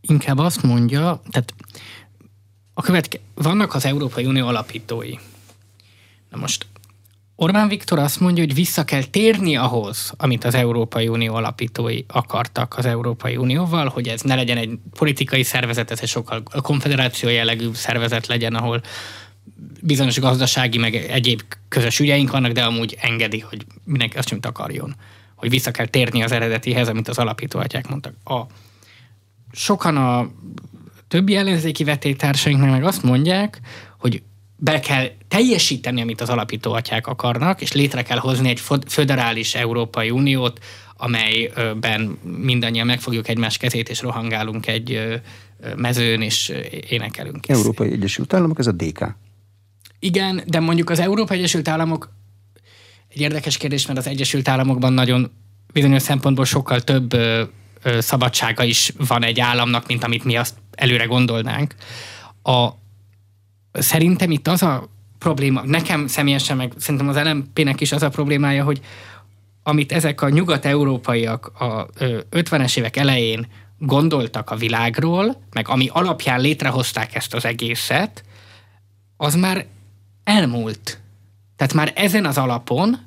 inkább azt mondja, tehát a követke, vannak az Európai Unió alapítói. Na most Orbán Viktor azt mondja, hogy vissza kell térni ahhoz, amit az Európai Unió alapítói akartak az Európai Unióval, hogy ez ne legyen egy politikai szervezet, ez egy sokkal konfederáció jellegű szervezet legyen, ahol bizonyos gazdasági, meg egyéb közös ügyeink vannak, de amúgy engedi, hogy mindenki azt csinált akarjon. Hogy vissza kell térni az eredetihez, amit az alapító atyák mondtak. A, sokan a többi ellenzéki vetélytársainknak meg azt mondják, hogy be kell teljesíteni, amit az alapító atyák akarnak, és létre kell hozni egy föderális Európai Uniót, amelyben mindannyian megfogjuk egymás kezét, és rohangálunk egy mezőn, és énekelünk. Európai Egyesült Államok, ez a DK. Igen, de mondjuk az Európai Egyesült Államok egy érdekes kérdés, mert az Egyesült Államokban nagyon bizonyos szempontból sokkal több szabadsága is van egy államnak, mint amit mi azt előre gondolnánk. A, szerintem itt az a probléma, nekem személyesen, meg szerintem az LMP-nek is az a problémája, hogy amit ezek a nyugat-európaiak a 50-es évek elején gondoltak a világról, meg ami alapján létrehozták ezt az egészet, az már elmúlt. Tehát már ezen az alapon,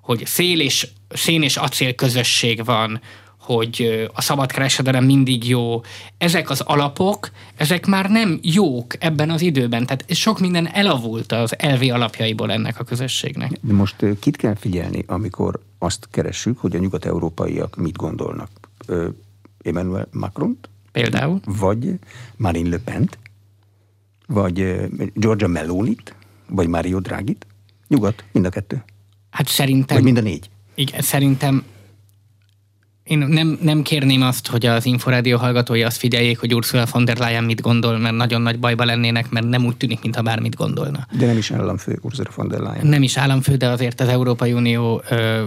hogy szél és, szén és acél közösség van, hogy a szabad kereskedelem mindig jó. Ezek az alapok, ezek már nem jók ebben az időben. Tehát sok minden elavult az elvi alapjaiból ennek a közösségnek. De most kit kell figyelni, amikor azt keressük, hogy a nyugat-európaiak mit gondolnak? Emmanuel macron Például? Vagy Marine Le pen Vagy Giorgia Melonit? Vagy Mario Draghi-t? Nyugat, mind a kettő. Hát szerintem... Vagy mind a négy? Igen, szerintem én nem, nem kérném azt, hogy az Inforádió hallgatói azt figyeljék, hogy Ursula von der Leyen mit gondol, mert nagyon nagy bajba lennének, mert nem úgy tűnik, mintha bármit gondolna. De nem is államfő Ursula von der Leyen. Nem is államfő, de azért az Európai Unió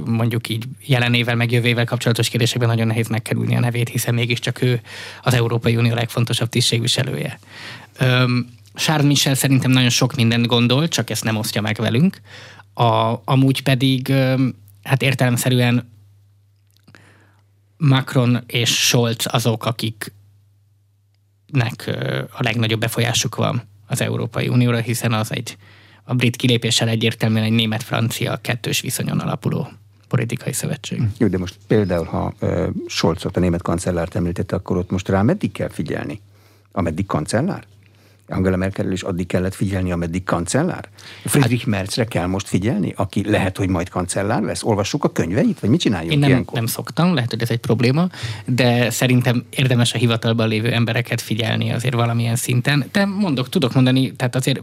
mondjuk így jelenével, meg jövővel kapcsolatos kérdésekben nagyon nehéz megkerülni a nevét, hiszen mégiscsak ő az Európai Unió legfontosabb tisztségviselője. Charles Michel szerintem nagyon sok mindent gondol, csak ezt nem osztja meg velünk. A, amúgy pedig hát értelemszerűen Macron és Scholz azok, akik akiknek a legnagyobb befolyásuk van az Európai Unióra, hiszen az egy a brit kilépéssel egyértelműen egy német-francia kettős viszonyon alapuló politikai szövetség. Jó, de most például, ha uh, Scholzot, a német kancellárt említette, akkor ott most rá meddig kell figyelni? Ameddig kancellár? Angela Merkel is addig kellett figyelni, ameddig kancellár? Friedrich hát, Merzre kell most figyelni, aki lehet, hogy majd kancellár lesz? Olvassuk a könyveit, vagy mit csináljunk Én nem, ilyenkor? nem szoktam, lehet, hogy ez egy probléma, de szerintem érdemes a hivatalban lévő embereket figyelni azért valamilyen szinten. De mondok, tudok mondani, tehát azért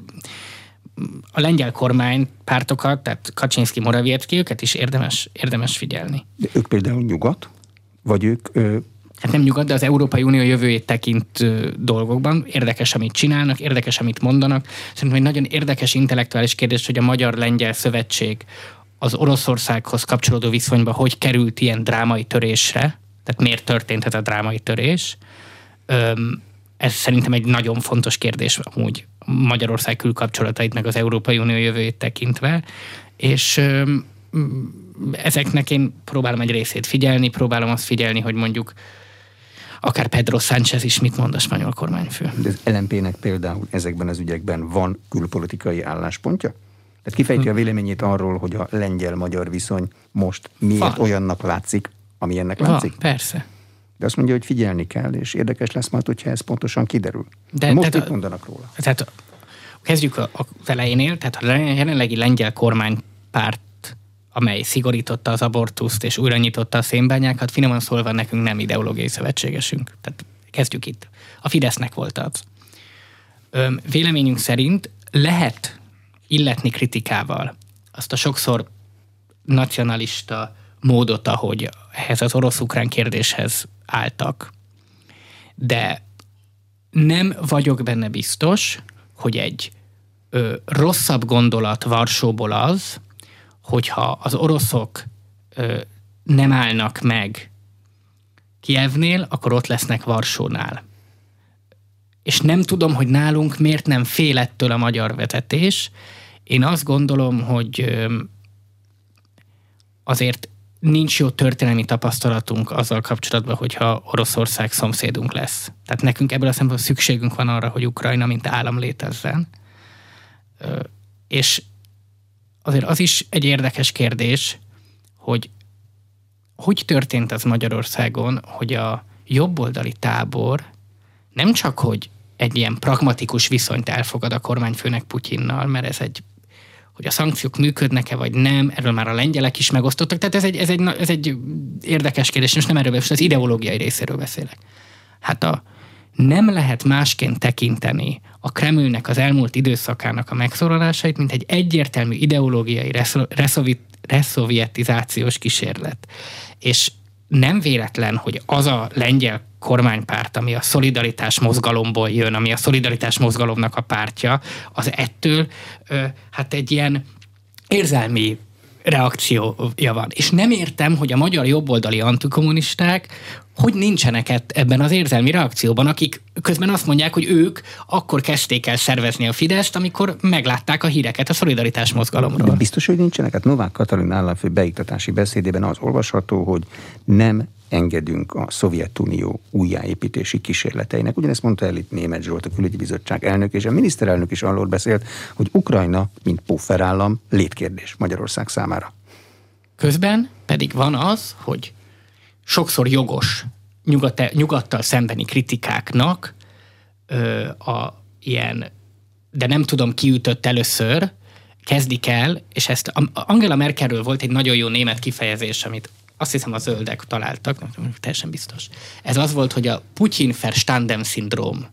a lengyel kormány pártokat, tehát Kaczynszki, Morawiecki, őket is érdemes, érdemes figyelni. De ők például nyugat? Vagy ők ö, hát nem nyugat, de az Európai Unió jövőjét tekint dolgokban. Érdekes, amit csinálnak, érdekes, amit mondanak. Szerintem egy nagyon érdekes intellektuális kérdés, hogy a Magyar-Lengyel Szövetség az Oroszországhoz kapcsolódó viszonyban hogy került ilyen drámai törésre, tehát miért történt ez a drámai törés. Ez szerintem egy nagyon fontos kérdés amúgy Magyarország külkapcsolatait, meg az Európai Unió jövőjét tekintve, és ezeknek én próbálom egy részét figyelni, próbálom azt figyelni, hogy mondjuk akár Pedro Sánchez is mit mond a spanyol kormányfő. De az LMP-nek például ezekben az ügyekben van külpolitikai álláspontja? Tehát kifejti a véleményét arról, hogy a lengyel-magyar viszony most miért van. olyannak látszik, ami ennek látszik? Van, persze. De azt mondja, hogy figyelni kell, és érdekes lesz majd, hogyha ez pontosan kiderül. De, most mit mondanak róla? Tehát kezdjük az elejénél, tehát a jelenlegi lengyel kormánypárt amely szigorította az abortuszt és újra nyitotta a szénbányákat, finoman szólva nekünk nem ideológiai szövetségesünk. Tehát kezdjük itt. A Fidesznek volt az. Véleményünk szerint lehet illetni kritikával azt a sokszor nacionalista módot, ahogy ehhez az orosz-ukrán kérdéshez álltak. De nem vagyok benne biztos, hogy egy ö, rosszabb gondolat Varsóból az, hogyha az oroszok ö, nem állnak meg Kievnél, akkor ott lesznek Varsónál. És nem tudom, hogy nálunk miért nem fél ettől a magyar vezetés. Én azt gondolom, hogy ö, azért nincs jó történelmi tapasztalatunk azzal kapcsolatban, hogyha Oroszország szomszédunk lesz. Tehát nekünk ebből a szempontból szükségünk van arra, hogy Ukrajna mint állam létezzen. És azért az is egy érdekes kérdés, hogy hogy történt az Magyarországon, hogy a jobboldali tábor nem csak, hogy egy ilyen pragmatikus viszonyt elfogad a kormányfőnek Putyinnal, mert ez egy hogy a szankciók működnek-e vagy nem, erről már a lengyelek is megosztottak, tehát ez egy, ez egy, ez egy érdekes kérdés, most nem erről beszélek, az ideológiai részéről beszélek. Hát a, nem lehet másként tekinteni a Kremlnek az elmúlt időszakának a megszólalásait, mint egy egyértelmű ideológiai reszovjetizációs kísérlet. És nem véletlen, hogy az a lengyel kormánypárt, ami a szolidaritás mozgalomból jön, ami a szolidaritás mozgalomnak a pártja, az ettől hát egy ilyen érzelmi reakciója van. És nem értem, hogy a magyar jobboldali antikommunisták hogy nincsenek ebben az érzelmi reakcióban, akik közben azt mondják, hogy ők akkor kezdték el szervezni a Fideszt, amikor meglátták a híreket a szolidaritás mozgalomról. De biztos, hogy nincsenek. Hát Novák Katalin államfő beiktatási beszédében az olvasható, hogy nem engedünk a Szovjetunió újjáépítési kísérleteinek. Ugyanezt mondta el itt Német Zsolt, a külügyi bizottság elnök, és a miniszterelnök is arról beszélt, hogy Ukrajna, mint pufferállam, létkérdés Magyarország számára. Közben pedig van az, hogy sokszor jogos nyugat, nyugattal szembeni kritikáknak ö, a ilyen, de nem tudom ki ütött először, kezdik el, és ezt Angela Merkelről volt egy nagyon jó német kifejezés, amit azt hiszem a zöldek találtak, nem teljesen biztos. Ez az volt, hogy a Putyin verstanden szindróm,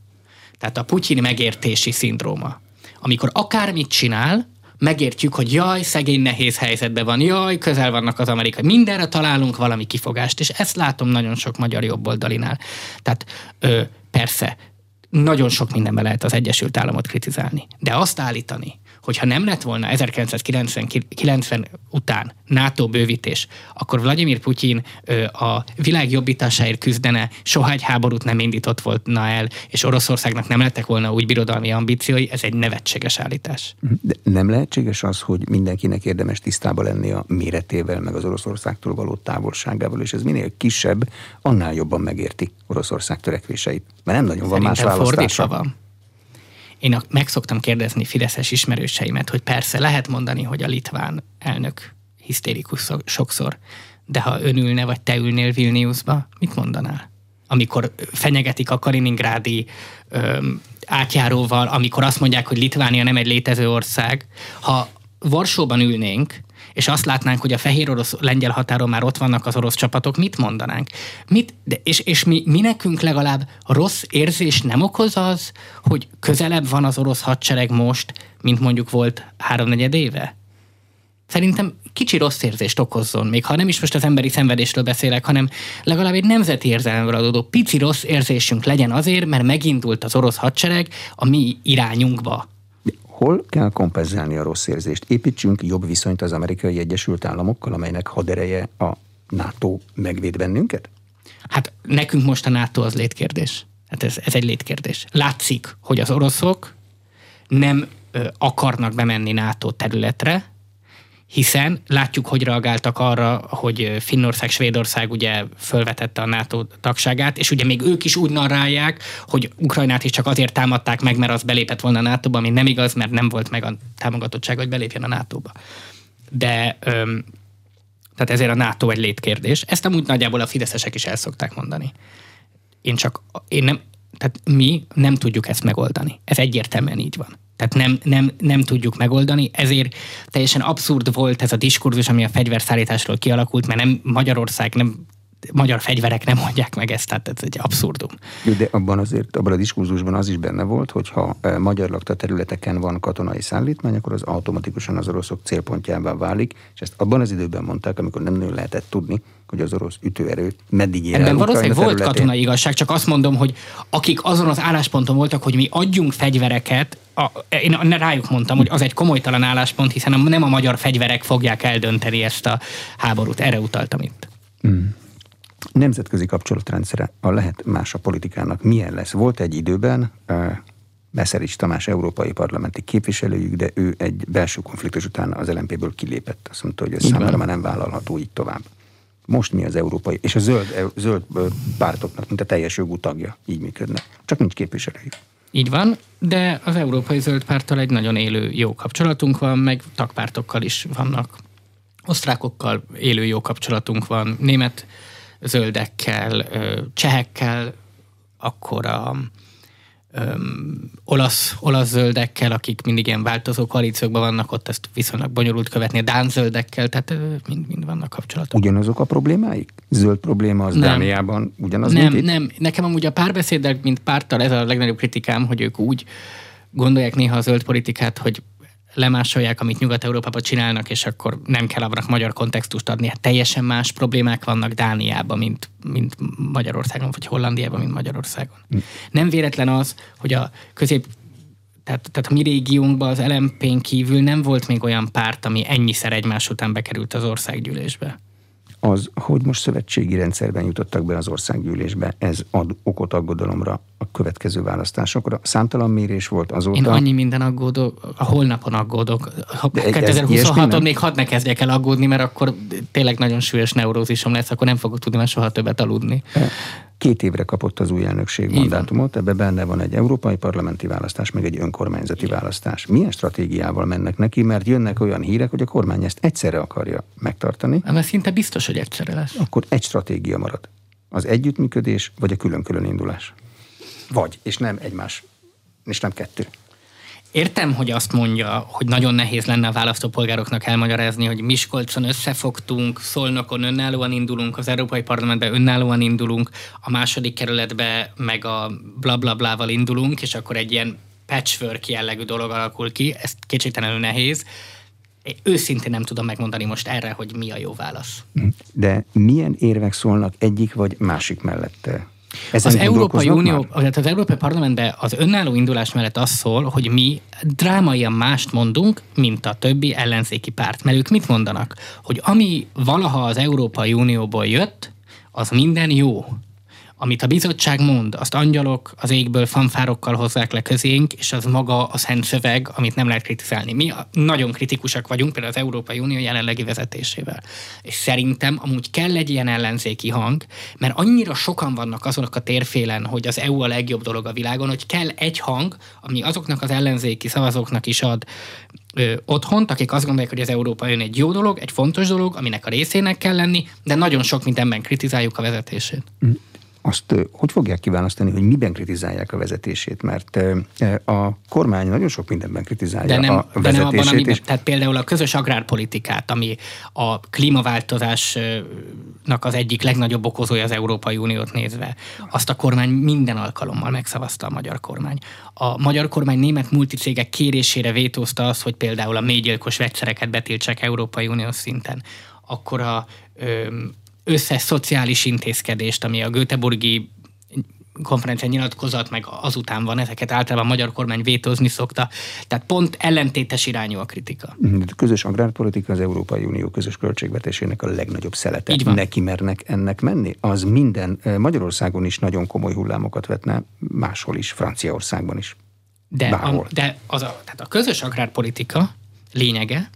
tehát a Putyin megértési szindróma. Amikor akármit csinál, megértjük, hogy jaj, szegény nehéz helyzetben van, jaj, közel vannak az amerikai. Mindenre találunk valami kifogást, és ezt látom nagyon sok magyar jobboldalinál. Tehát ö, persze, nagyon sok mindenben lehet az Egyesült Államot kritizálni. De azt állítani, hogyha nem lett volna 1990 után NATO bővítés, akkor Vladimir Putyin a világ jobbításáért küzdene, soha egy háborút nem indított volna el, és Oroszországnak nem lettek volna úgy birodalmi ambíciói, ez egy nevetséges állítás. De nem lehetséges az, hogy mindenkinek érdemes tisztába lenni a méretével, meg az Oroszországtól való távolságával, és ez minél kisebb, annál jobban megérti Oroszország törekvéseit. Mert nem nagyon van Szerintem más választása. van. Én meg szoktam kérdezni fideszes ismerőseimet, hogy persze lehet mondani, hogy a litván elnök hisztérikus sokszor, de ha ön ülne, vagy te ülnél Vilniusba, mit mondanál? Amikor fenyegetik a Kaliningrádi öm, átjáróval, amikor azt mondják, hogy Litvánia nem egy létező ország, ha Varsóban ülnénk, és azt látnánk, hogy a fehér orosz lengyel határon már ott vannak az orosz csapatok, mit mondanánk? Mit, de, és, és mi, mi nekünk legalább rossz érzés nem okoz az, hogy közelebb van az orosz hadsereg most, mint mondjuk volt háromnegyed éve? Szerintem kicsi rossz érzést okozzon, még ha nem is most az emberi szenvedésről beszélek, hanem legalább egy nemzeti érzelemről adódó pici rossz érzésünk legyen azért, mert megindult az orosz hadsereg a mi irányunkba. Hol kell kompenzálni a rossz érzést? Építsünk jobb viszonyt az amerikai Egyesült Államokkal, amelynek hadereje a NATO megvéd bennünket? Hát nekünk most a NATO az létkérdés. Hát ez, ez egy létkérdés. Látszik, hogy az oroszok nem ö, akarnak bemenni NATO területre, hiszen látjuk, hogy reagáltak arra, hogy Finnország, Svédország ugye fölvetette a NATO tagságát, és ugye még ők is úgy narrálják, hogy Ukrajnát is csak azért támadták meg, mert az belépett volna a NATO-ba, ami nem igaz, mert nem volt meg a támogatottság, hogy belépjen a NATO-ba. De öm, tehát ezért a NATO egy létkérdés. Ezt amúgy nagyjából a fideszesek is el szokták mondani. Én csak, én nem, tehát mi nem tudjuk ezt megoldani. Ez egyértelműen így van. Tehát nem, nem, nem tudjuk megoldani, ezért teljesen abszurd volt ez a diskurzus, ami a fegyverszállításról kialakult, mert nem Magyarország nem magyar fegyverek nem mondják meg ezt, tehát ez egy abszurdum. De abban azért, abban a diskurzusban az is benne volt, hogy ha e, magyar lakta területeken van katonai szállítmány, akkor az automatikusan az oroszok célpontjává válik, és ezt abban az időben mondták, amikor nem nagyon lehetett tudni, hogy az orosz ütőerő meddig ér Ebben valószínűleg volt katonai igazság, csak azt mondom, hogy akik azon az állásponton voltak, hogy mi adjunk fegyvereket, a, én rájuk mondtam, hogy az egy komolytalan álláspont, hiszen nem a magyar fegyverek fogják eldönteni ezt a háborút. Erre utaltam itt. Mm nemzetközi kapcsolatrendszere a lehet más a politikának milyen lesz? Volt egy időben, Beszerics Tamás európai parlamenti képviselőjük, de ő egy belső konfliktus után az LMP-ből kilépett. Azt mondta, hogy ez Igen. számára már nem vállalható így tovább. Most mi az európai, és a zöld, zöld pártoknak, mint a teljes jogú tagja, így működnek. Csak nincs képviselőjük. Így van, de az Európai Zöld Párttal egy nagyon élő jó kapcsolatunk van, meg tagpártokkal is vannak. Osztrákokkal élő jó kapcsolatunk van, német zöldekkel, csehekkel, akkor a öm, olasz, olasz zöldekkel, akik mindig ilyen változó koalíciókban vannak, ott ezt viszonylag bonyolult követni, a dán zöldekkel, tehát mind, mind vannak kapcsolatok. Ugyanazok a problémáik? Zöld probléma az nem. Dániában ugyanaz, Nem, mint nem. Nekem amúgy a párbeszéddel, mint párttal ez a legnagyobb kritikám, hogy ők úgy gondolják néha a zöld politikát, hogy lemásolják, amit Nyugat-Európában csinálnak, és akkor nem kell abrak magyar kontextust adni. Hát teljesen más problémák vannak Dániában, mint, mint Magyarországon, vagy Hollandiában, mint Magyarországon. Hm. Nem véletlen az, hogy a közép tehát, tehát a mi régiónkban az LMP-n kívül nem volt még olyan párt, ami ennyiszer egymás után bekerült az országgyűlésbe az, hogy most szövetségi rendszerben jutottak be az országgyűlésbe, ez ad okot aggodalomra a következő választásokra. Számtalan mérés volt azóta. Én annyi minden aggódok, a holnapon aggódok. Ha 2026-on még hadd ne kezdjek el aggódni, mert akkor tényleg nagyon súlyos neurózisom lesz, akkor nem fogok tudni már soha többet aludni. E, Két évre kapott az új elnökség mandátumot, ebbe benne van egy európai parlamenti választás, meg egy önkormányzati Igen. választás. Milyen stratégiával mennek neki, mert jönnek olyan hírek, hogy a kormány ezt egyszerre akarja megtartani. Mert szinte biztos, hogy egyszerre lesz. Akkor egy stratégia marad. Az együttműködés, vagy a külön-külön indulás. Vagy, és nem egymás, és nem kettő. Értem, hogy azt mondja, hogy nagyon nehéz lenne a választópolgároknak elmagyarázni, hogy Miskolcon összefogtunk, Szolnokon önállóan indulunk, az Európai Parlamentben önállóan indulunk, a második kerületbe meg a blablablával indulunk, és akkor egy ilyen patchwork jellegű dolog alakul ki, ez kétségtelenül nehéz. Én őszintén nem tudom megmondani most erre, hogy mi a jó válasz. De milyen érvek szólnak egyik vagy másik mellette? Ezen az Európai Unió, már? az Európai Parlamentben az önálló indulás mellett az szól, hogy mi drámaian mást mondunk, mint a többi ellenzéki párt. Mert ők mit mondanak? Hogy ami valaha az Európai Unióból jött, az minden jó amit a bizottság mond, azt angyalok az égből fanfárokkal hozzák le közénk, és az maga a szent szöveg, amit nem lehet kritizálni. Mi nagyon kritikusak vagyunk például az Európai Unió jelenlegi vezetésével. És szerintem amúgy kell egy ilyen ellenzéki hang, mert annyira sokan vannak azonok a térfélen, hogy az EU a legjobb dolog a világon, hogy kell egy hang, ami azoknak az ellenzéki szavazóknak is ad ö, otthont, akik azt gondolják, hogy az Európai Unió egy jó dolog, egy fontos dolog, aminek a részének kell lenni, de nagyon sok mindenben kritizáljuk a vezetését. Azt hogy fogják kiválasztani, hogy miben kritizálják a vezetését? Mert a kormány nagyon sok mindenben kritizálja de nem, a vezetését. De nem abban, amiben, és... Tehát például a közös agrárpolitikát, ami a klímaváltozásnak az egyik legnagyobb okozója az Európai Uniót nézve, azt a kormány minden alkalommal megszavazta a magyar kormány. A magyar kormány német multicégek kérésére vétózta azt, hogy például a mélygyilkos vegyszereket betiltsák Európai Uniós szinten. Akkor a összes szociális intézkedést, ami a Göteborgi konferencia nyilatkozat, meg azután van, ezeket általában a magyar kormány vétózni szokta. Tehát pont ellentétes irányú a kritika. A közös agrárpolitika az Európai Unió közös költségvetésének a legnagyobb szelete. Így van. Neki mernek ennek menni? Az minden eh, Magyarországon is nagyon komoly hullámokat vetne, máshol is, Franciaországban is. De, a, de az a, tehát a közös agrárpolitika lényege,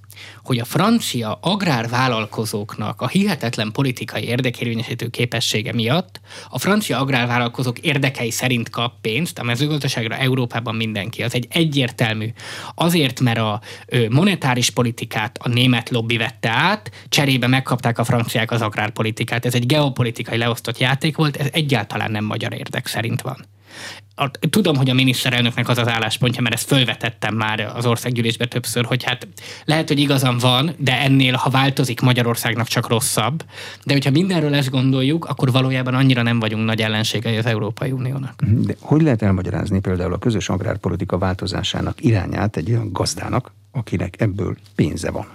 hogy a francia agrárvállalkozóknak a hihetetlen politikai érdekérvényesítő képessége miatt a francia agrárvállalkozók érdekei szerint kap pénzt, a mezőgazdaságra Európában mindenki. Az egy egyértelmű. Azért, mert a monetáris politikát a német lobby vette át, cserébe megkapták a franciák az agrárpolitikát. Ez egy geopolitikai leosztott játék volt, ez egyáltalán nem magyar érdek szerint van tudom, hogy a miniszterelnöknek az az álláspontja, mert ezt fölvetettem már az országgyűlésbe többször, hogy hát lehet, hogy igazam van, de ennél, ha változik Magyarországnak csak rosszabb. De hogyha mindenről ezt gondoljuk, akkor valójában annyira nem vagyunk nagy ellenségei az Európai Uniónak. De hogy lehet elmagyarázni például a közös agrárpolitika változásának irányát egy olyan gazdának, akinek ebből pénze van?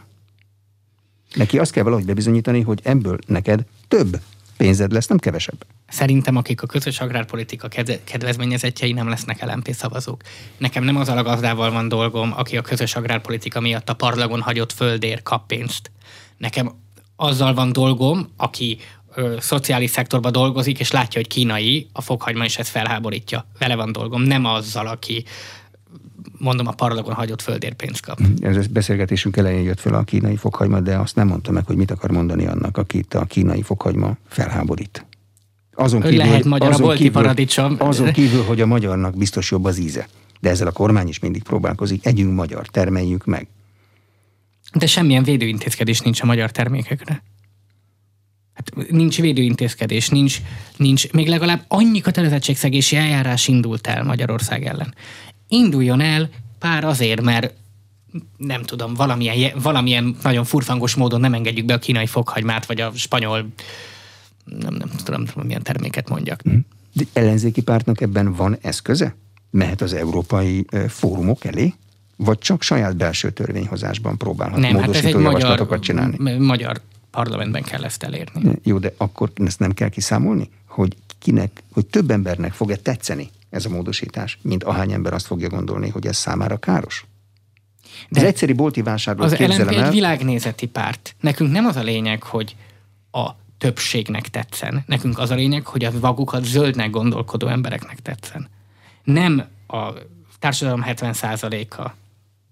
Neki azt kell valahogy bebizonyítani, hogy ebből neked több pénzed lesz, nem kevesebb. Szerintem akik a közös agrárpolitika kedvezményezettjei nem lesznek LMP szavazók. Nekem nem az a gazdával van dolgom, aki a közös agrárpolitika miatt a parlagon hagyott földér kap pénzt. Nekem azzal van dolgom, aki ö, szociális szektorban dolgozik, és látja, hogy kínai, a fokhagyma is ezt felháborítja. Vele van dolgom, nem azzal, aki mondom, a parlagon hagyott földér pénzt kap. Ez a beszélgetésünk elején jött fel a kínai fokhagyma, de azt nem mondta meg, hogy mit akar mondani annak, akit a kínai fokhagyma felháborít. Azon kívül, lehet magyar azon a bolti kívül, paradicsom. Azon kívül, hogy a magyarnak biztos jobb az íze. De ezzel a kormány is mindig próbálkozik. Együnk magyar, termeljük meg. De semmilyen védőintézkedés nincs a magyar termékekre. Hát nincs védőintézkedés, nincs, nincs, még legalább annyi kötelezettségszegési eljárás indult el Magyarország ellen induljon el pár azért, mert nem tudom, valamilyen, valamilyen nagyon furfangos módon nem engedjük be a kínai fokhagymát, vagy a spanyol, nem, nem tudom, milyen terméket mondjak. Mhm. De ellenzéki pártnak ebben van eszköze? Mehet az európai fórumok elé? Vagy csak saját belső törvényhozásban próbálhat nem, módosító hát javaslatokat magyar, csinálni? Magyar parlamentben kell ezt elérni. Jó, de akkor ezt nem kell kiszámolni? Hogy kinek, hogy több embernek fog-e tetszeni ez a módosítás, mint ahány ember azt fogja gondolni, hogy ez számára káros? De az egyszeri bolti vásárlót Az LNP egy világnézeti párt. Nekünk nem az a lényeg, hogy a többségnek tetszen. Nekünk az a lényeg, hogy a vagukat zöldnek gondolkodó embereknek tetszen. Nem a társadalom 70%-a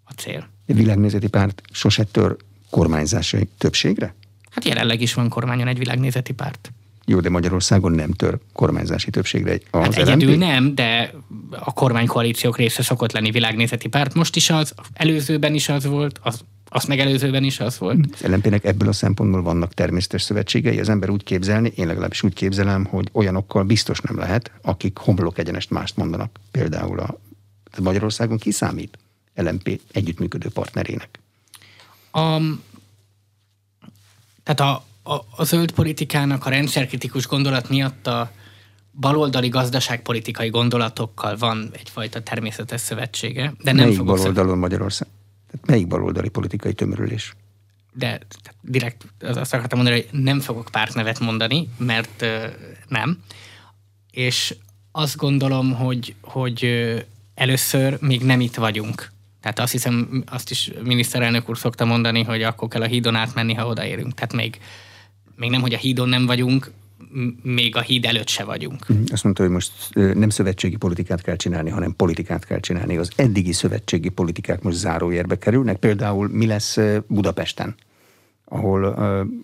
a cél. A világnézeti párt sose tör kormányzási többségre? Hát jelenleg is van kormányon egy világnézeti párt. Jó, de Magyarországon nem tör kormányzási többségre az hát egyedül LMP? nem, de a kormánykoalíciók része szokott lenni világnézeti párt. Most is az, előzőben is az volt, az azt megelőzőben is az volt. Az LNP-nek ebből a szempontból vannak természetes szövetségei. Az ember úgy képzelni, én legalábbis úgy képzelem, hogy olyanokkal biztos nem lehet, akik homlok egyenest mást mondanak. Például a Magyarországon kiszámít LNP együttműködő partnerének. A, tehát a, a, a zöld politikának a rendszerkritikus gondolat miatt a baloldali gazdaságpolitikai gondolatokkal van egyfajta természetes szövetsége. De nem melyik baloldalon Magyarország? Tehát melyik baloldali politikai tömörülés? De direkt azt akartam mondani, hogy nem fogok pártnevet mondani, mert uh, nem. és azt gondolom, hogy, hogy először még nem itt vagyunk. Tehát azt hiszem, azt is miniszterelnök úr szokta mondani, hogy akkor kell a hídon átmenni, ha odaérünk. Tehát még, még nem, hogy a hídon nem vagyunk, még a híd előtt se vagyunk. Mhm. Azt mondta, hogy most nem szövetségi politikát kell csinálni, hanem politikát kell csinálni. Az eddigi szövetségi politikák most zárójelbe kerülnek. Például mi lesz Budapesten? ahol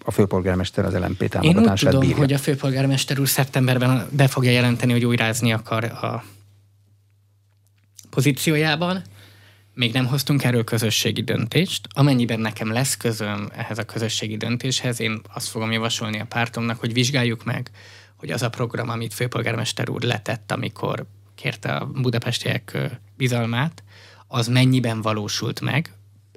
a főpolgármester az LMP támogatását Én úgy tudom, bírja. hogy a főpolgármester úr szeptemberben be fogja jelenteni, hogy újrázni akar a pozíciójában. Még nem hoztunk erről közösségi döntést. Amennyiben nekem lesz közöm ehhez a közösségi döntéshez, én azt fogom javasolni a pártomnak, hogy vizsgáljuk meg, hogy az a program, amit főpolgármester úr letett, amikor kérte a budapestiek bizalmát, az mennyiben valósult meg,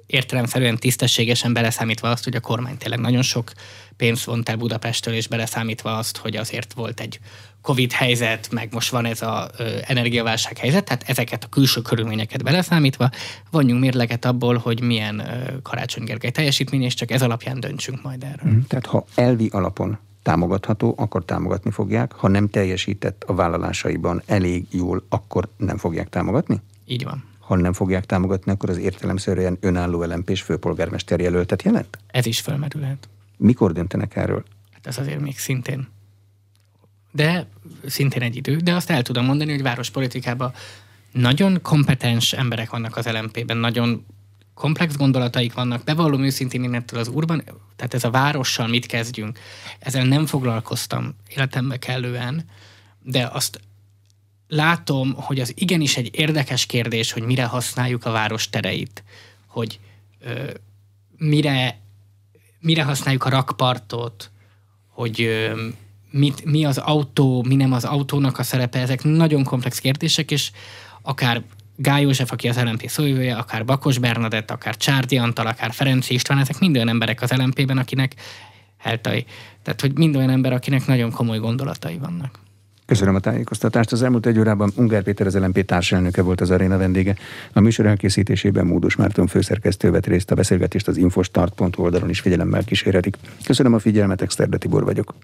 értelemszerűen tisztességesen beleszámítva azt, hogy a kormány tényleg nagyon sok pénzt vont el Budapestől, és beleszámítva azt, hogy azért volt egy Covid helyzet, meg most van ez az energiaválság helyzet, tehát ezeket a külső körülményeket beleszámítva vonjunk mérleget abból, hogy milyen ö, Karácsony Gergely teljesítmény, és csak ez alapján döntsünk majd erről. Mm, tehát ha elvi alapon támogatható, akkor támogatni fogják, ha nem teljesített a vállalásaiban elég jól, akkor nem fogják támogatni? Így van ha nem fogják támogatni, akkor az értelemszerűen önálló lmp és főpolgármester jelöltet jelent? Ez is felmerülhet. Mikor döntenek erről? Hát ez azért még szintén. De szintén egy idő. De azt el tudom mondani, hogy várospolitikában nagyon kompetens emberek vannak az LMP-ben, nagyon komplex gondolataik vannak, bevallom őszintén innentől az urban, tehát ez a várossal mit kezdjünk, ezzel nem foglalkoztam életembe kellően, de azt látom, hogy az igenis egy érdekes kérdés, hogy mire használjuk a város tereit, hogy ö, mire, mire használjuk a rakpartot, hogy ö, mit, mi az autó, mi nem az autónak a szerepe, ezek nagyon komplex kérdések, és akár Gály József, aki az LMP szóvivője, akár Bakos Bernadett, akár Csárdi Antal, akár Ferenc István, ezek mind olyan emberek az LMP-ben, akinek heltai. Tehát, hogy mind olyan ember, akinek nagyon komoly gondolatai vannak. Köszönöm a tájékoztatást. Az elmúlt egy órában Ungár Péter az LNP társelnöke volt az aréna vendége. A műsor elkészítésében Módus Márton főszerkesztő vett részt a beszélgetést az infostart.hu oldalon is figyelemmel kísérhetik. Köszönöm a figyelmet, Exterde Tibor vagyok.